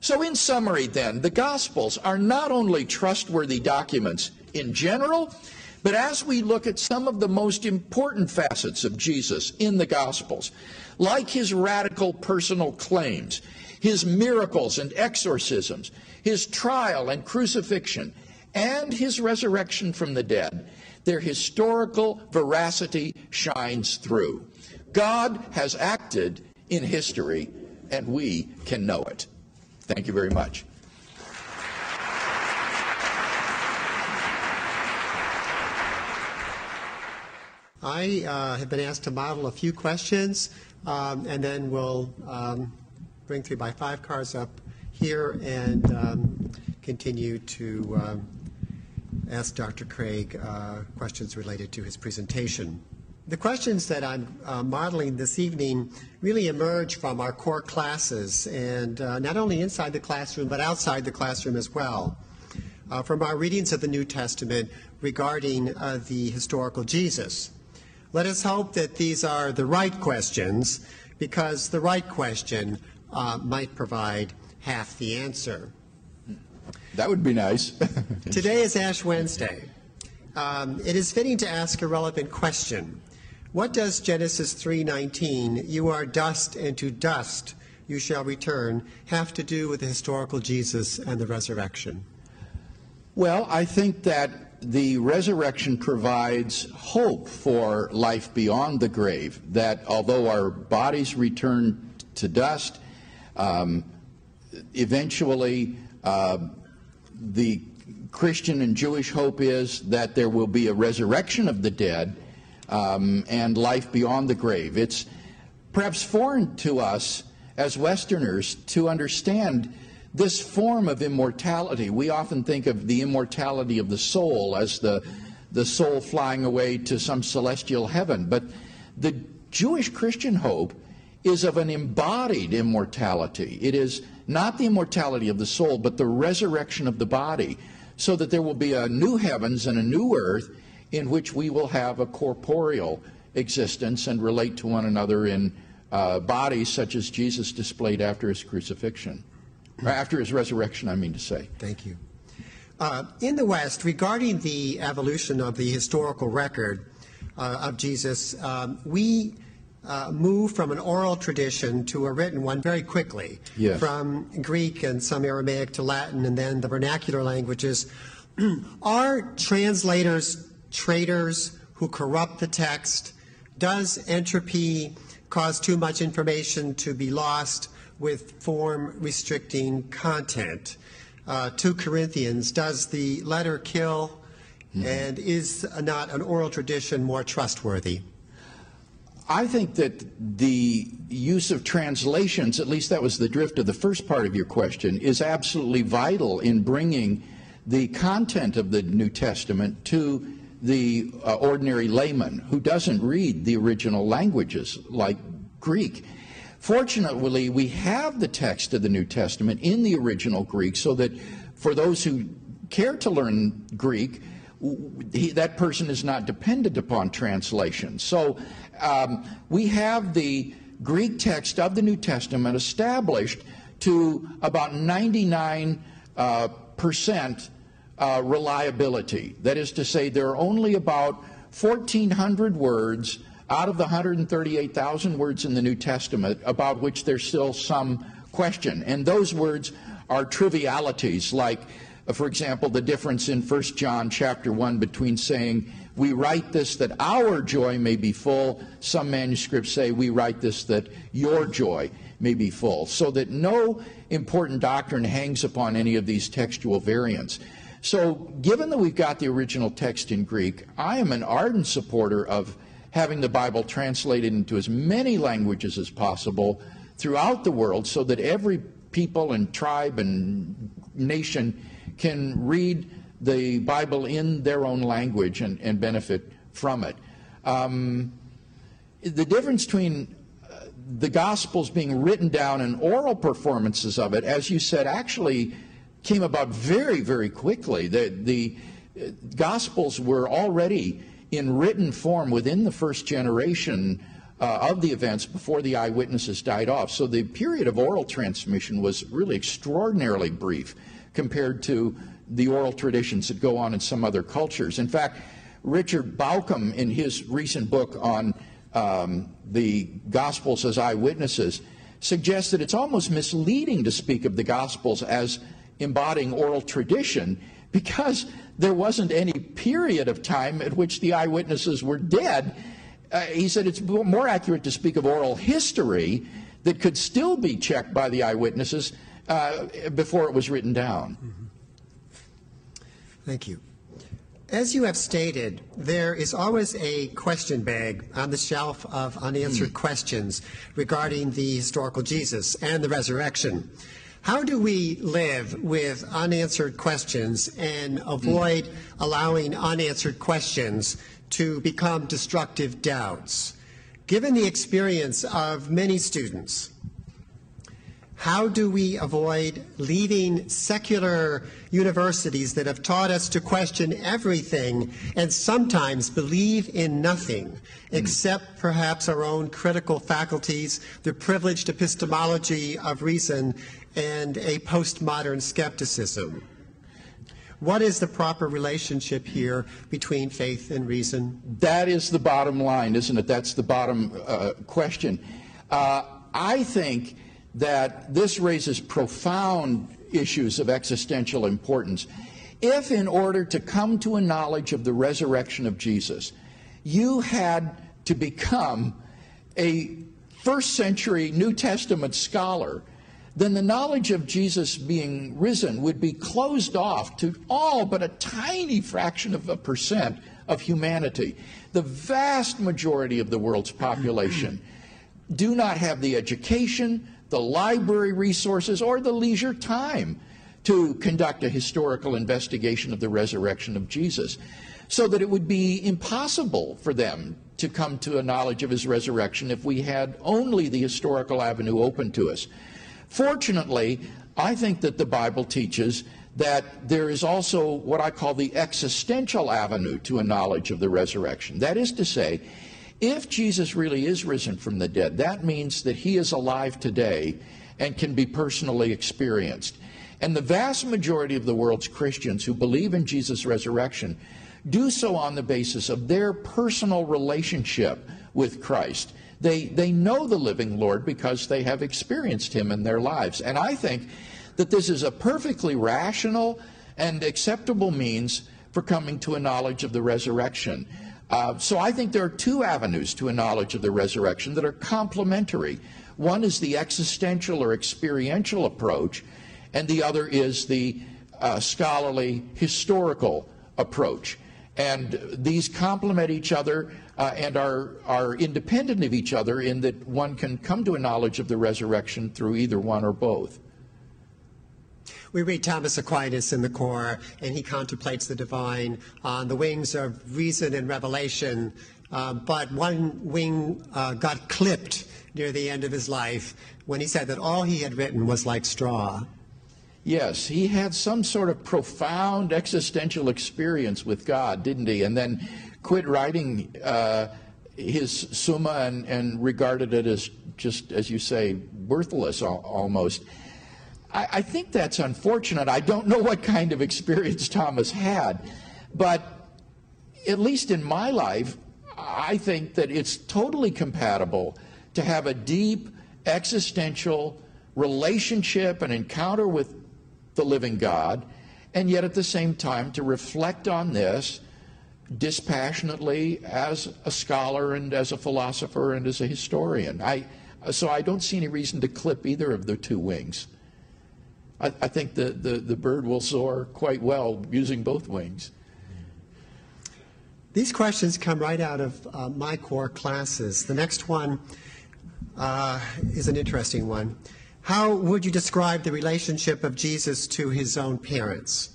So, in summary, then, the Gospels are not only trustworthy documents in general, but as we look at some of the most important facets of Jesus in the Gospels, like his radical personal claims, his miracles and exorcisms, his trial and crucifixion, and his resurrection from the dead, their historical veracity shines through. God has acted in history, and we can know it. Thank you very much. I uh, have been asked to model a few questions, um, and then we'll um, bring three by five cars up here and um, continue to um, ask Dr. Craig uh, questions related to his presentation. The questions that I'm uh, modeling this evening really emerge from our core classes, and uh, not only inside the classroom, but outside the classroom as well. Uh, from our readings of the New Testament regarding uh, the historical Jesus. Let us hope that these are the right questions, because the right question uh, might provide half the answer. That would be nice. Today is Ash Wednesday. Um, it is fitting to ask a relevant question. What does Genesis 3:19, "You are dust, and to dust you shall return," have to do with the historical Jesus and the resurrection? Well, I think that the resurrection provides hope for life beyond the grave. That although our bodies return to dust, um, eventually uh, the Christian and Jewish hope is that there will be a resurrection of the dead um, and life beyond the grave. It's perhaps foreign to us as Westerners to understand this form of immortality. We often think of the immortality of the soul as the, the soul flying away to some celestial heaven. But the Jewish Christian hope is of an embodied immortality. It is not the immortality of the soul, but the resurrection of the body, so that there will be a new heavens and a new earth in which we will have a corporeal existence and relate to one another in uh, bodies such as Jesus displayed after his crucifixion, or after his resurrection, I mean to say. Thank you. Uh, in the West, regarding the evolution of the historical record uh, of Jesus, um, we uh, move from an oral tradition to a written one very quickly. Yes. From Greek and some Aramaic to Latin and then the vernacular languages. Are translators traitors who corrupt the text? Does entropy cause too much information to be lost with form restricting content? Uh, 2 Corinthians, does the letter kill? And is not an oral tradition more trustworthy? I think that the use of translations, at least that was the drift of the first part of your question, is absolutely vital in bringing the content of the New Testament to the uh, ordinary layman who doesn't read the original languages like Greek. Fortunately, we have the text of the New Testament in the original Greek so that for those who care to learn Greek, he, that person is not dependent upon translation. So um, we have the Greek text of the New Testament established to about 99 uh, percent uh, reliability. That is to say, there are only about 1,400 words out of the 138,000 words in the New Testament about which there's still some question. And those words are trivialities like, uh, for example, the difference in 1 John chapter 1 between saying, we write this that our joy may be full. Some manuscripts say, we write this that your joy may be full. So that no important doctrine hangs upon any of these textual variants. So, given that we've got the original text in Greek, I am an ardent supporter of having the Bible translated into as many languages as possible throughout the world so that every people and tribe and nation can read the Bible in their own language and, and benefit from it. Um, the difference between uh, the Gospels being written down and oral performances of it, as you said, actually came about very, very quickly. The, the uh, Gospels were already in written form within the first generation uh, of the events before the eyewitnesses died off. So the period of oral transmission was really extraordinarily brief compared to the oral traditions that go on in some other cultures. In fact, Richard Bauckham, in his recent book on um, the Gospels as eyewitnesses, suggests that it's almost misleading to speak of the Gospels as embodying oral tradition because there wasn't any period of time at which the eyewitnesses were dead. Uh, he said it's more accurate to speak of oral history that could still be checked by the eyewitnesses uh, before it was written down. Thank you. As you have stated, there is always a question bag on the shelf of unanswered hmm. questions regarding the historical Jesus and the resurrection. How do we live with unanswered questions and hmm. avoid allowing unanswered questions to become destructive doubts? Given the experience of many students, how do we avoid leaving secular universities that have taught us to question everything and sometimes believe in nothing except perhaps our own critical faculties, the privileged epistemology of reason, and a postmodern skepticism? What is the proper relationship here between faith and reason? That is the bottom line, isn't it? That's the bottom uh, question. Uh, I think that this raises profound issues of existential importance. If, in order to come to a knowledge of the resurrection of Jesus, you had to become a first century New Testament scholar, then the knowledge of Jesus being risen would be closed off to all but a tiny fraction of a percent of humanity. The vast majority of the world's population do not have the education, the library resources, or the leisure time to conduct a historical investigation of the resurrection of Jesus, so that it would be impossible for them to come to a knowledge of his resurrection if we had only the historical avenue open to us. Fortunately, I think that the Bible teaches that there is also what I call the existential avenue to a knowledge of the resurrection. That is to say, if Jesus really is risen from the dead, that means that he is alive today and can be personally experienced. And the vast majority of the world's Christians who believe in Jesus' resurrection do so on the basis of their personal relationship with Christ. They, they know the living Lord because they have experienced him in their lives. And I think that this is a perfectly rational and acceptable means for coming to a knowledge of the resurrection. Uh, so I think there are two avenues to a knowledge of the resurrection that are complementary. One is the existential or experiential approach, and the other is the uh, scholarly historical approach. And these complement each other uh, and are, are independent of each other in that one can come to a knowledge of the resurrection through either one or both. We read Thomas Aquinas in the core, and he contemplates the divine on the wings of reason and revelation. Uh, but one wing uh, got clipped near the end of his life when he said that all he had written was like straw. Yes, he had some sort of profound existential experience with God, didn't he? And then quit writing uh, his Summa and, and regarded it as just, as you say, worthless almost. I, I think that's unfortunate. I don't know what kind of experience Thomas had, but at least in my life, I think that it's totally compatible to have a deep existential relationship and encounter with the living God, and yet at the same time to reflect on this dispassionately as a scholar and as a philosopher and as a historian. I, so I don't see any reason to clip either of the two wings. I, I think the, the, the bird will soar quite well using both wings. These questions come right out of uh, my core classes. The next one uh, is an interesting one. How would you describe the relationship of Jesus to his own parents?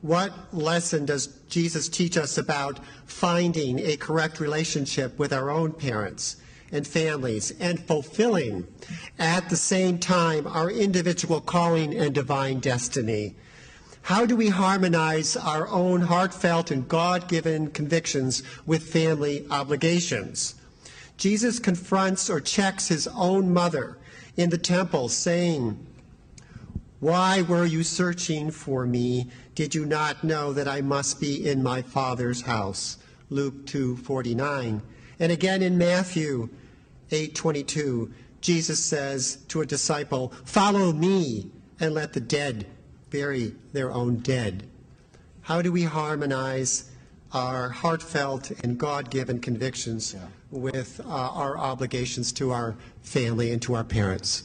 What lesson does Jesus teach us about finding a correct relationship with our own parents? And families and fulfilling at the same time our individual calling and divine destiny. How do we harmonize our own heartfelt and God given convictions with family obligations? Jesus confronts or checks his own mother in the temple, saying, Why were you searching for me? Did you not know that I must be in my Father's house? Luke 2:49. And again in Matthew 8:22, Jesus says to a disciple, "Follow me and let the dead bury their own dead." How do we harmonize our heartfelt and God-given convictions yeah. with uh, our obligations to our family and to our parents?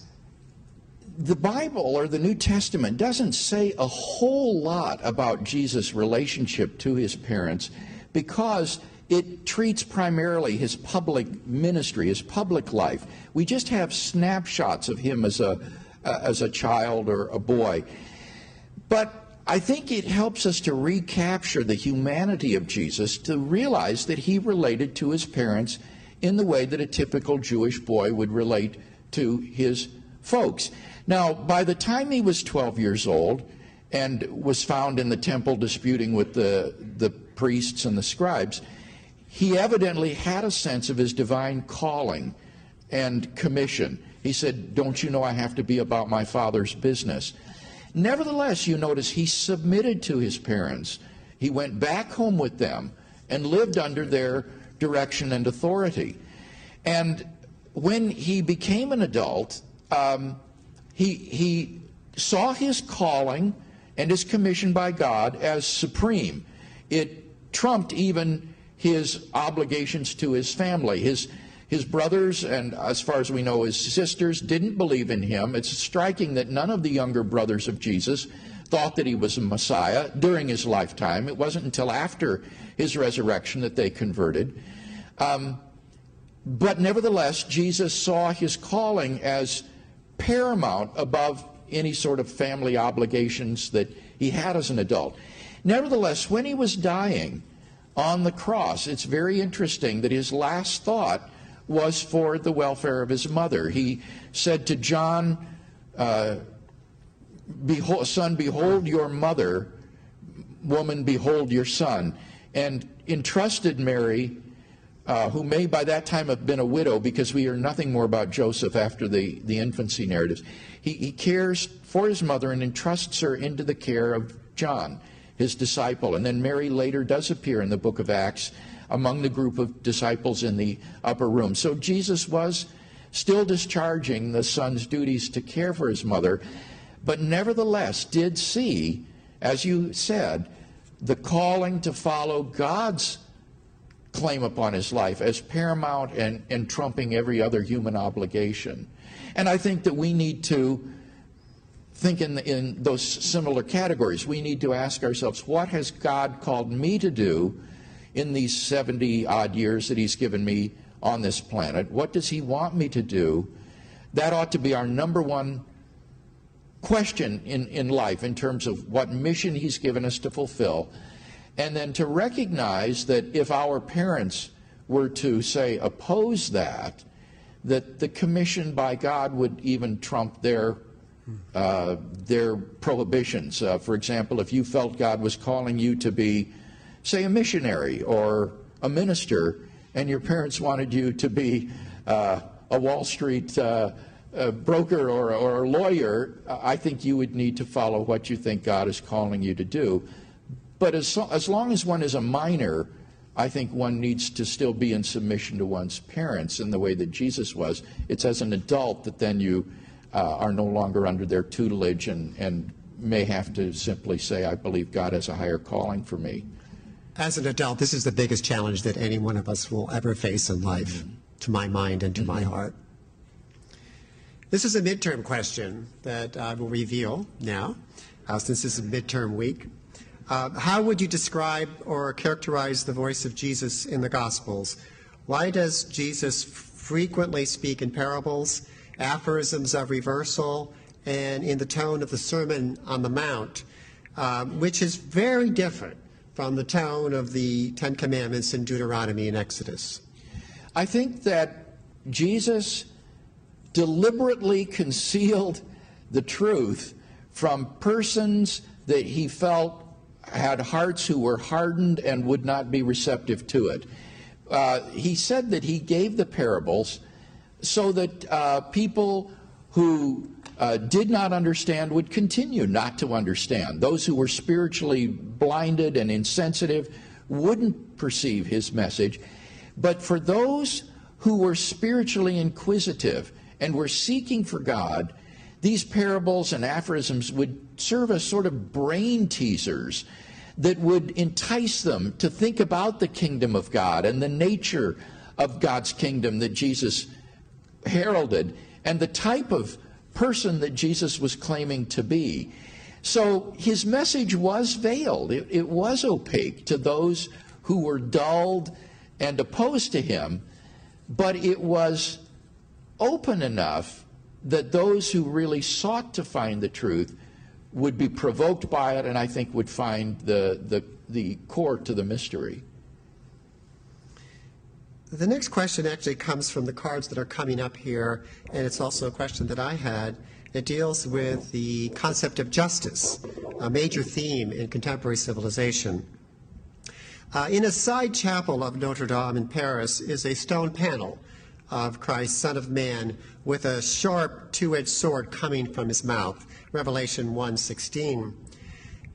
the Bible or the New Testament doesn't say a whole lot about Jesus' relationship to his parents because it treats primarily his public ministry, his public life. We just have snapshots of him as a uh, as a child or a boy. But I think it helps us to recapture the humanity of Jesus to realize that he related to his parents in the way that a typical Jewish boy would relate to his folks. Now, by the time he was 12 years old and was found in the temple disputing with the, the priests and the scribes, he evidently had a sense of his divine calling and commission. He said, Don't you know I have to be about my father's business? Nevertheless, you notice he submitted to his parents. He went back home with them and lived under their direction and authority. And when he became an adult, um, he, he saw his calling and his commission by God as supreme. It trumped even his obligations to his family. His, his brothers, and as far as we know, his sisters, didn't believe in him. It's striking that none of the younger brothers of Jesus thought that he was a Messiah during his lifetime. It wasn't until after his resurrection that they converted. Um, but nevertheless, Jesus saw his calling as paramount above any sort of family obligations that he had as an adult. Nevertheless, when he was dying on the cross, it's very interesting that his last thought was for the welfare of his mother. He said to John, uh, behold, Son, behold your mother, woman, behold your son, and entrusted Mary uh, who may by that time have been a widow because we hear nothing more about Joseph after the, the infancy narratives. He, he cares for his mother and entrusts her into the care of John, his disciple. And then Mary later does appear in the book of Acts among the group of disciples in the upper room. So Jesus was still discharging the son's duties to care for his mother, but nevertheless did see, as you said, the calling to follow God's claim upon his life as paramount and, and trumping every other human obligation. And I think that we need to think in, in those similar categories. We need to ask ourselves, what has God called me to do in these 70 odd years that he's given me on this planet? What does he want me to do? That ought to be our number one question in, in life in terms of what mission he's given us to fulfill. And then to recognize that if our parents were to, say, oppose that, that the commission by God would even trump their uh, their prohibitions. Uh, for example, if you felt God was calling you to be, say, a missionary or a minister, and your parents wanted you to be uh, a Wall Street uh, broker or, or a lawyer, I think you would need to follow what you think God is calling you to do. But as, as long as one is a minor, I think one needs to still be in submission to one's parents in the way that Jesus was. It's as an adult that then you uh, are no longer under their tutelage and, and may have to simply say, I believe God has a higher calling for me. As an adult, this is the biggest challenge that any one of us will ever face in life, mm-hmm. to my mind and to mm-hmm. my heart. This is a midterm question that I will reveal now, uh, since this is midterm week. Uh, how would you describe or characterize the voice of Jesus in the Gospels? Why does Jesus frequently speak in parables, aphorisms of reversal, and in the tone of the Sermon on the Mount, um, which is very different from the tone of the Ten Commandments in Deuteronomy and Exodus? I think that Jesus deliberately concealed the truth from persons that he felt had hearts who were hardened and would not be receptive to it. Uh, he said that he gave the parables so that uh, people who uh, did not understand would continue not to understand. Those who were spiritually blinded and insensitive wouldn't perceive his message. But for those who were spiritually inquisitive and were seeking for God, these parables and aphorisms would serve as sort of brain teasers that would entice them to think about the kingdom of God and the nature of God's kingdom that Jesus heralded and the type of person that Jesus was claiming to be. So his message was veiled, it, it was opaque to those who were dulled and opposed to him, but it was open enough that those who really sought to find the truth would be provoked by it and I think would find the, the, the core to the mystery. The next question actually comes from the cards that are coming up here, and it's also a question that I had. It deals with the concept of justice, a major theme in contemporary civilization. Uh, in a side chapel of Notre Dame in Paris is a stone panel of Christ, Son of Man, with a sharp two-edged sword coming from his mouth. Revelation 1:16.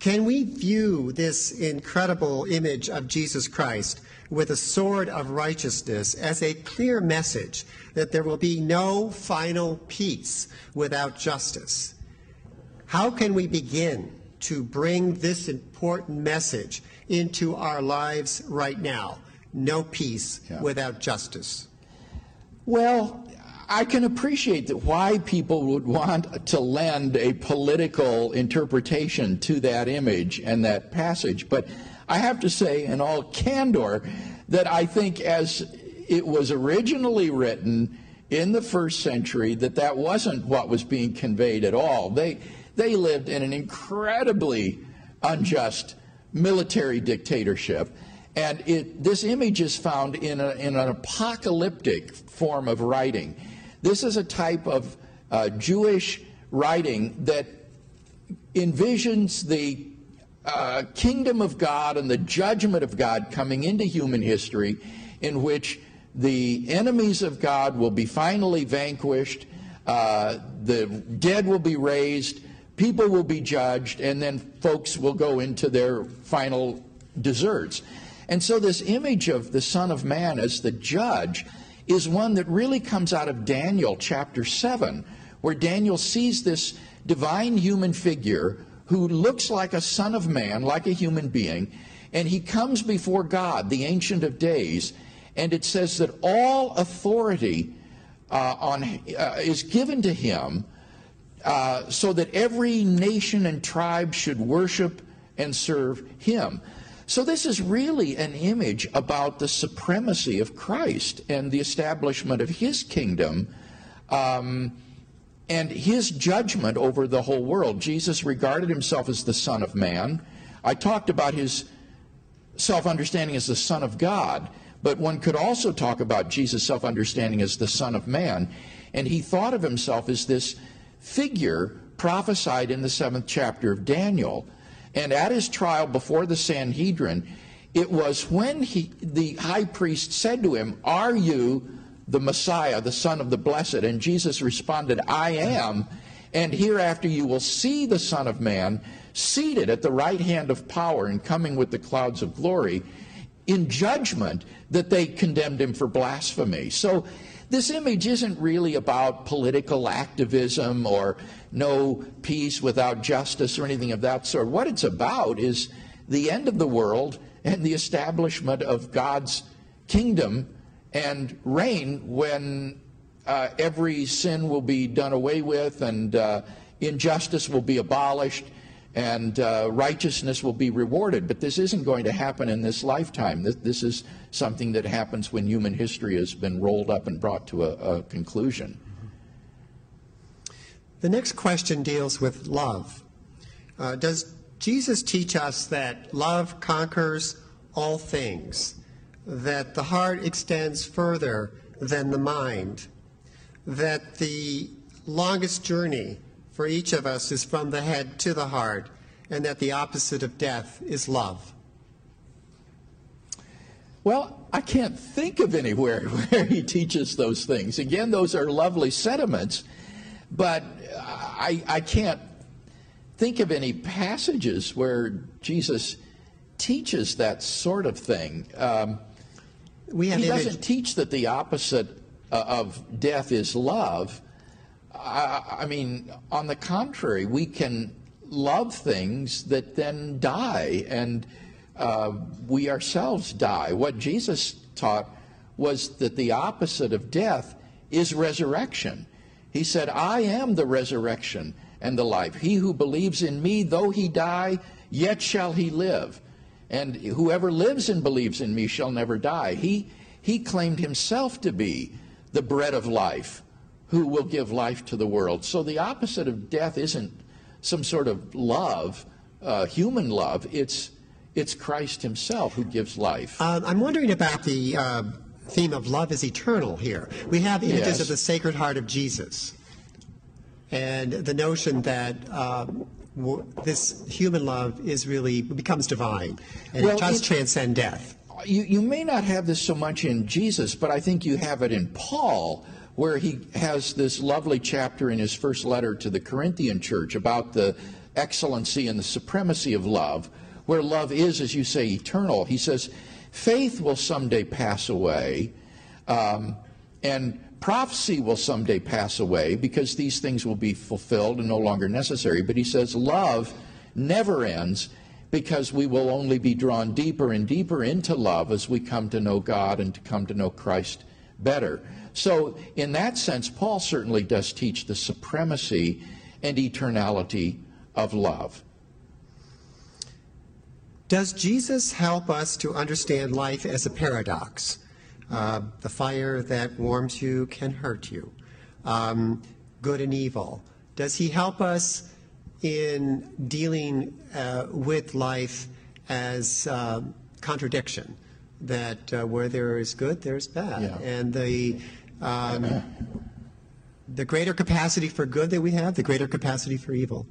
Can we view this incredible image of Jesus Christ with a sword of righteousness as a clear message that there will be no final peace without justice? How can we begin to bring this important message into our lives right now? No peace yeah. without justice. Well, I can appreciate that why people would want to lend a political interpretation to that image and that passage, but I have to say, in all candor, that I think as it was originally written in the first century, that that wasn't what was being conveyed at all. They they lived in an incredibly unjust military dictatorship. And it, this image is found in, a, in an apocalyptic form of writing. This is a type of uh, Jewish writing that envisions the uh, kingdom of God and the judgment of God coming into human history, in which the enemies of God will be finally vanquished, uh, the dead will be raised, people will be judged, and then folks will go into their final deserts. And so, this image of the Son of Man as the judge is one that really comes out of Daniel chapter 7, where Daniel sees this divine human figure who looks like a Son of Man, like a human being, and he comes before God, the Ancient of Days, and it says that all authority uh, on, uh, is given to him uh, so that every nation and tribe should worship and serve him. So, this is really an image about the supremacy of Christ and the establishment of his kingdom um, and his judgment over the whole world. Jesus regarded himself as the Son of Man. I talked about his self understanding as the Son of God, but one could also talk about Jesus' self understanding as the Son of Man. And he thought of himself as this figure prophesied in the seventh chapter of Daniel and at his trial before the Sanhedrin, it was when he, the high priest said to him, Are you the Messiah, the Son of the Blessed? And Jesus responded, I am. And hereafter you will see the Son of Man seated at the right hand of power and coming with the clouds of glory in judgment that they condemned him for blasphemy. So this image isn't really about political activism or no peace without justice or anything of that sort. What it's about is the end of the world and the establishment of God's kingdom and reign when uh, every sin will be done away with and uh, injustice will be abolished and uh, righteousness will be rewarded. But this isn't going to happen in this lifetime. This, this, is something that happens when human history has been rolled up and brought to a, a conclusion. The next question deals with love. Uh, does Jesus teach us that love conquers all things, that the heart extends further than the mind, that the longest journey for each of us is from the head to the heart, and that the opposite of death is love? Well, I can't think of anywhere where he teaches those things. Again, those are lovely sentiments, but I, I can't think of any passages where Jesus teaches that sort of thing. Um, he doesn't teach that the opposite uh, of death is love. I, I mean, on the contrary, we can love things that then die, and uh, we ourselves die. What Jesus taught was that the opposite of death is resurrection. He said, I am the resurrection and the life. He who believes in me, though he die, yet shall he live. And whoever lives and believes in me shall never die. He, he claimed himself to be the bread of life who will give life to the world. So the opposite of death isn't some sort of love, uh, human love. It's it's Christ Himself who gives life. Uh, I'm wondering about the uh, theme of love is eternal here. We have images Yes. of the Sacred Heart of Jesus, and the notion that uh, this human love is really becomes divine and Well, it does it- transcend death. you, you may not have this so much in Jesus, but I think you have it in Paul, where he has this lovely chapter in his first letter to the Corinthian church about the excellency and the supremacy of love, where love is, as you say, eternal. He says, faith will someday pass away, um, and prophecy will someday pass away because these things will be fulfilled and no longer necessary. But he says, love never ends because we will only be drawn deeper and deeper into love as we come to know God and to come to know Christ better. So, in that sense, Paul certainly does teach the supremacy and eternality of love. Does Jesus help us to understand life as a paradox? Uh, the fire that warms you can hurt you. Um, good and evil. Does he help us in dealing uh, with life as uh, contradiction? That uh, where there is good, there's bad. Yeah. And the um, the greater capacity for good that we have, the greater capacity for evil.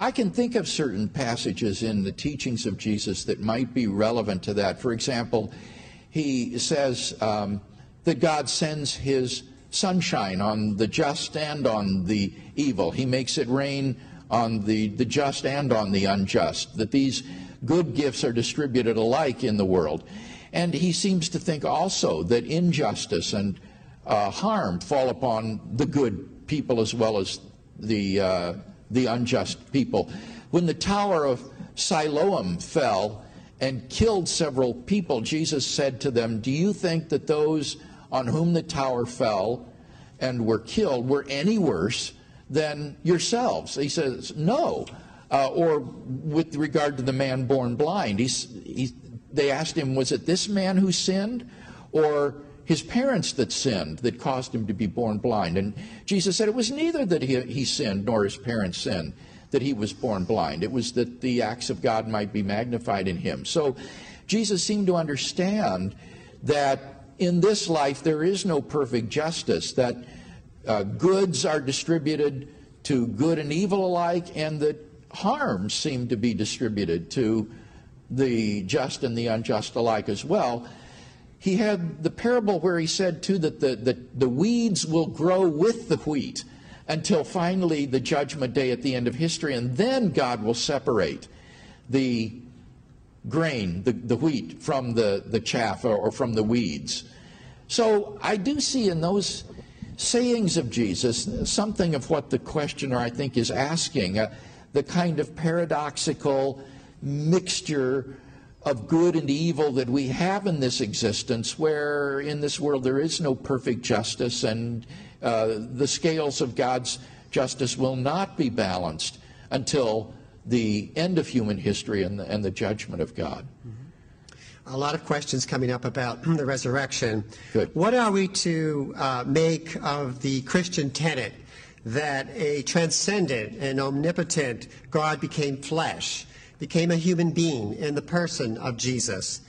I can think of certain passages in the teachings of Jesus that might be relevant to that. For example, he says um, that God sends his sunshine on the just and on the evil. He makes it rain on the, the just and on the unjust, that these good gifts are distributed alike in the world. And he seems to think also that injustice and uh, harm fall upon the good people as well as the, uh, the unjust people. When the Tower of Siloam fell and killed several people, Jesus said to them, Do you think that those on whom the tower fell and were killed were any worse than yourselves? He says, No. Uh, or with regard to the man born blind, he's, he, they asked him, Was it this man who sinned? Or his parents that sinned that caused him to be born blind. And Jesus said it was neither that he, he sinned nor his parents sinned that he was born blind. It was that the acts of God might be magnified in him. So Jesus seemed to understand that in this life there is no perfect justice, that uh, goods are distributed to good and evil alike, and that harms seem to be distributed to the just and the unjust alike as well he had the parable where he said too that the, the, the weeds will grow with the wheat until finally the judgment day at the end of history and then god will separate the grain the, the wheat from the, the chaff or, or from the weeds. So i do see in those sayings of jesus something of what the questioner i think is asking uh, the kind of paradoxical mixture of good and evil that we have in this existence, where in this world there is no perfect justice and uh, the scales of God's justice will not be balanced until the end of human history and the, and the judgment of God. A lot of questions coming up about the resurrection. Good. What are we to uh, make of the Christian tenet that a transcendent and omnipotent God became flesh, became a human being in the person of Jesus?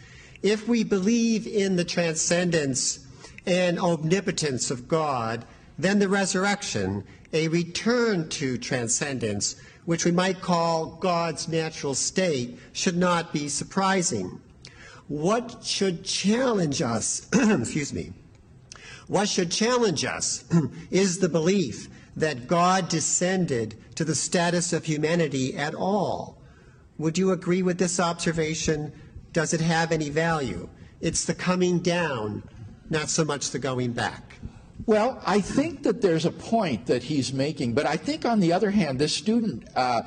If we believe in the transcendence and omnipotence of God, then the resurrection, a return to transcendence, which we might call God's natural state, should not be surprising. What should challenge us, excuse me, what should challenge us is the belief that God descended to the status of humanity at all. Would you agree with this observation? Does it have any value? It's the coming down, not so much the going back. Well, I think that there's a point that he's making, but I think on the other hand, this student, uh,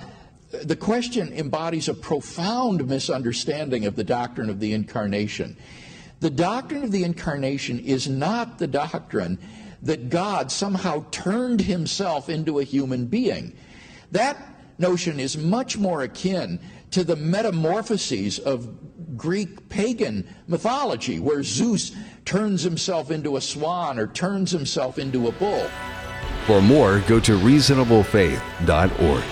the question embodies a profound misunderstanding of the doctrine of the incarnation. The doctrine of the incarnation is not the doctrine that God somehow turned himself into a human being. That notion is much more akin to the metamorphoses of Greek pagan mythology, where Zeus turns himself into a swan or turns himself into a bull. For more, go to reasonablefaith.org.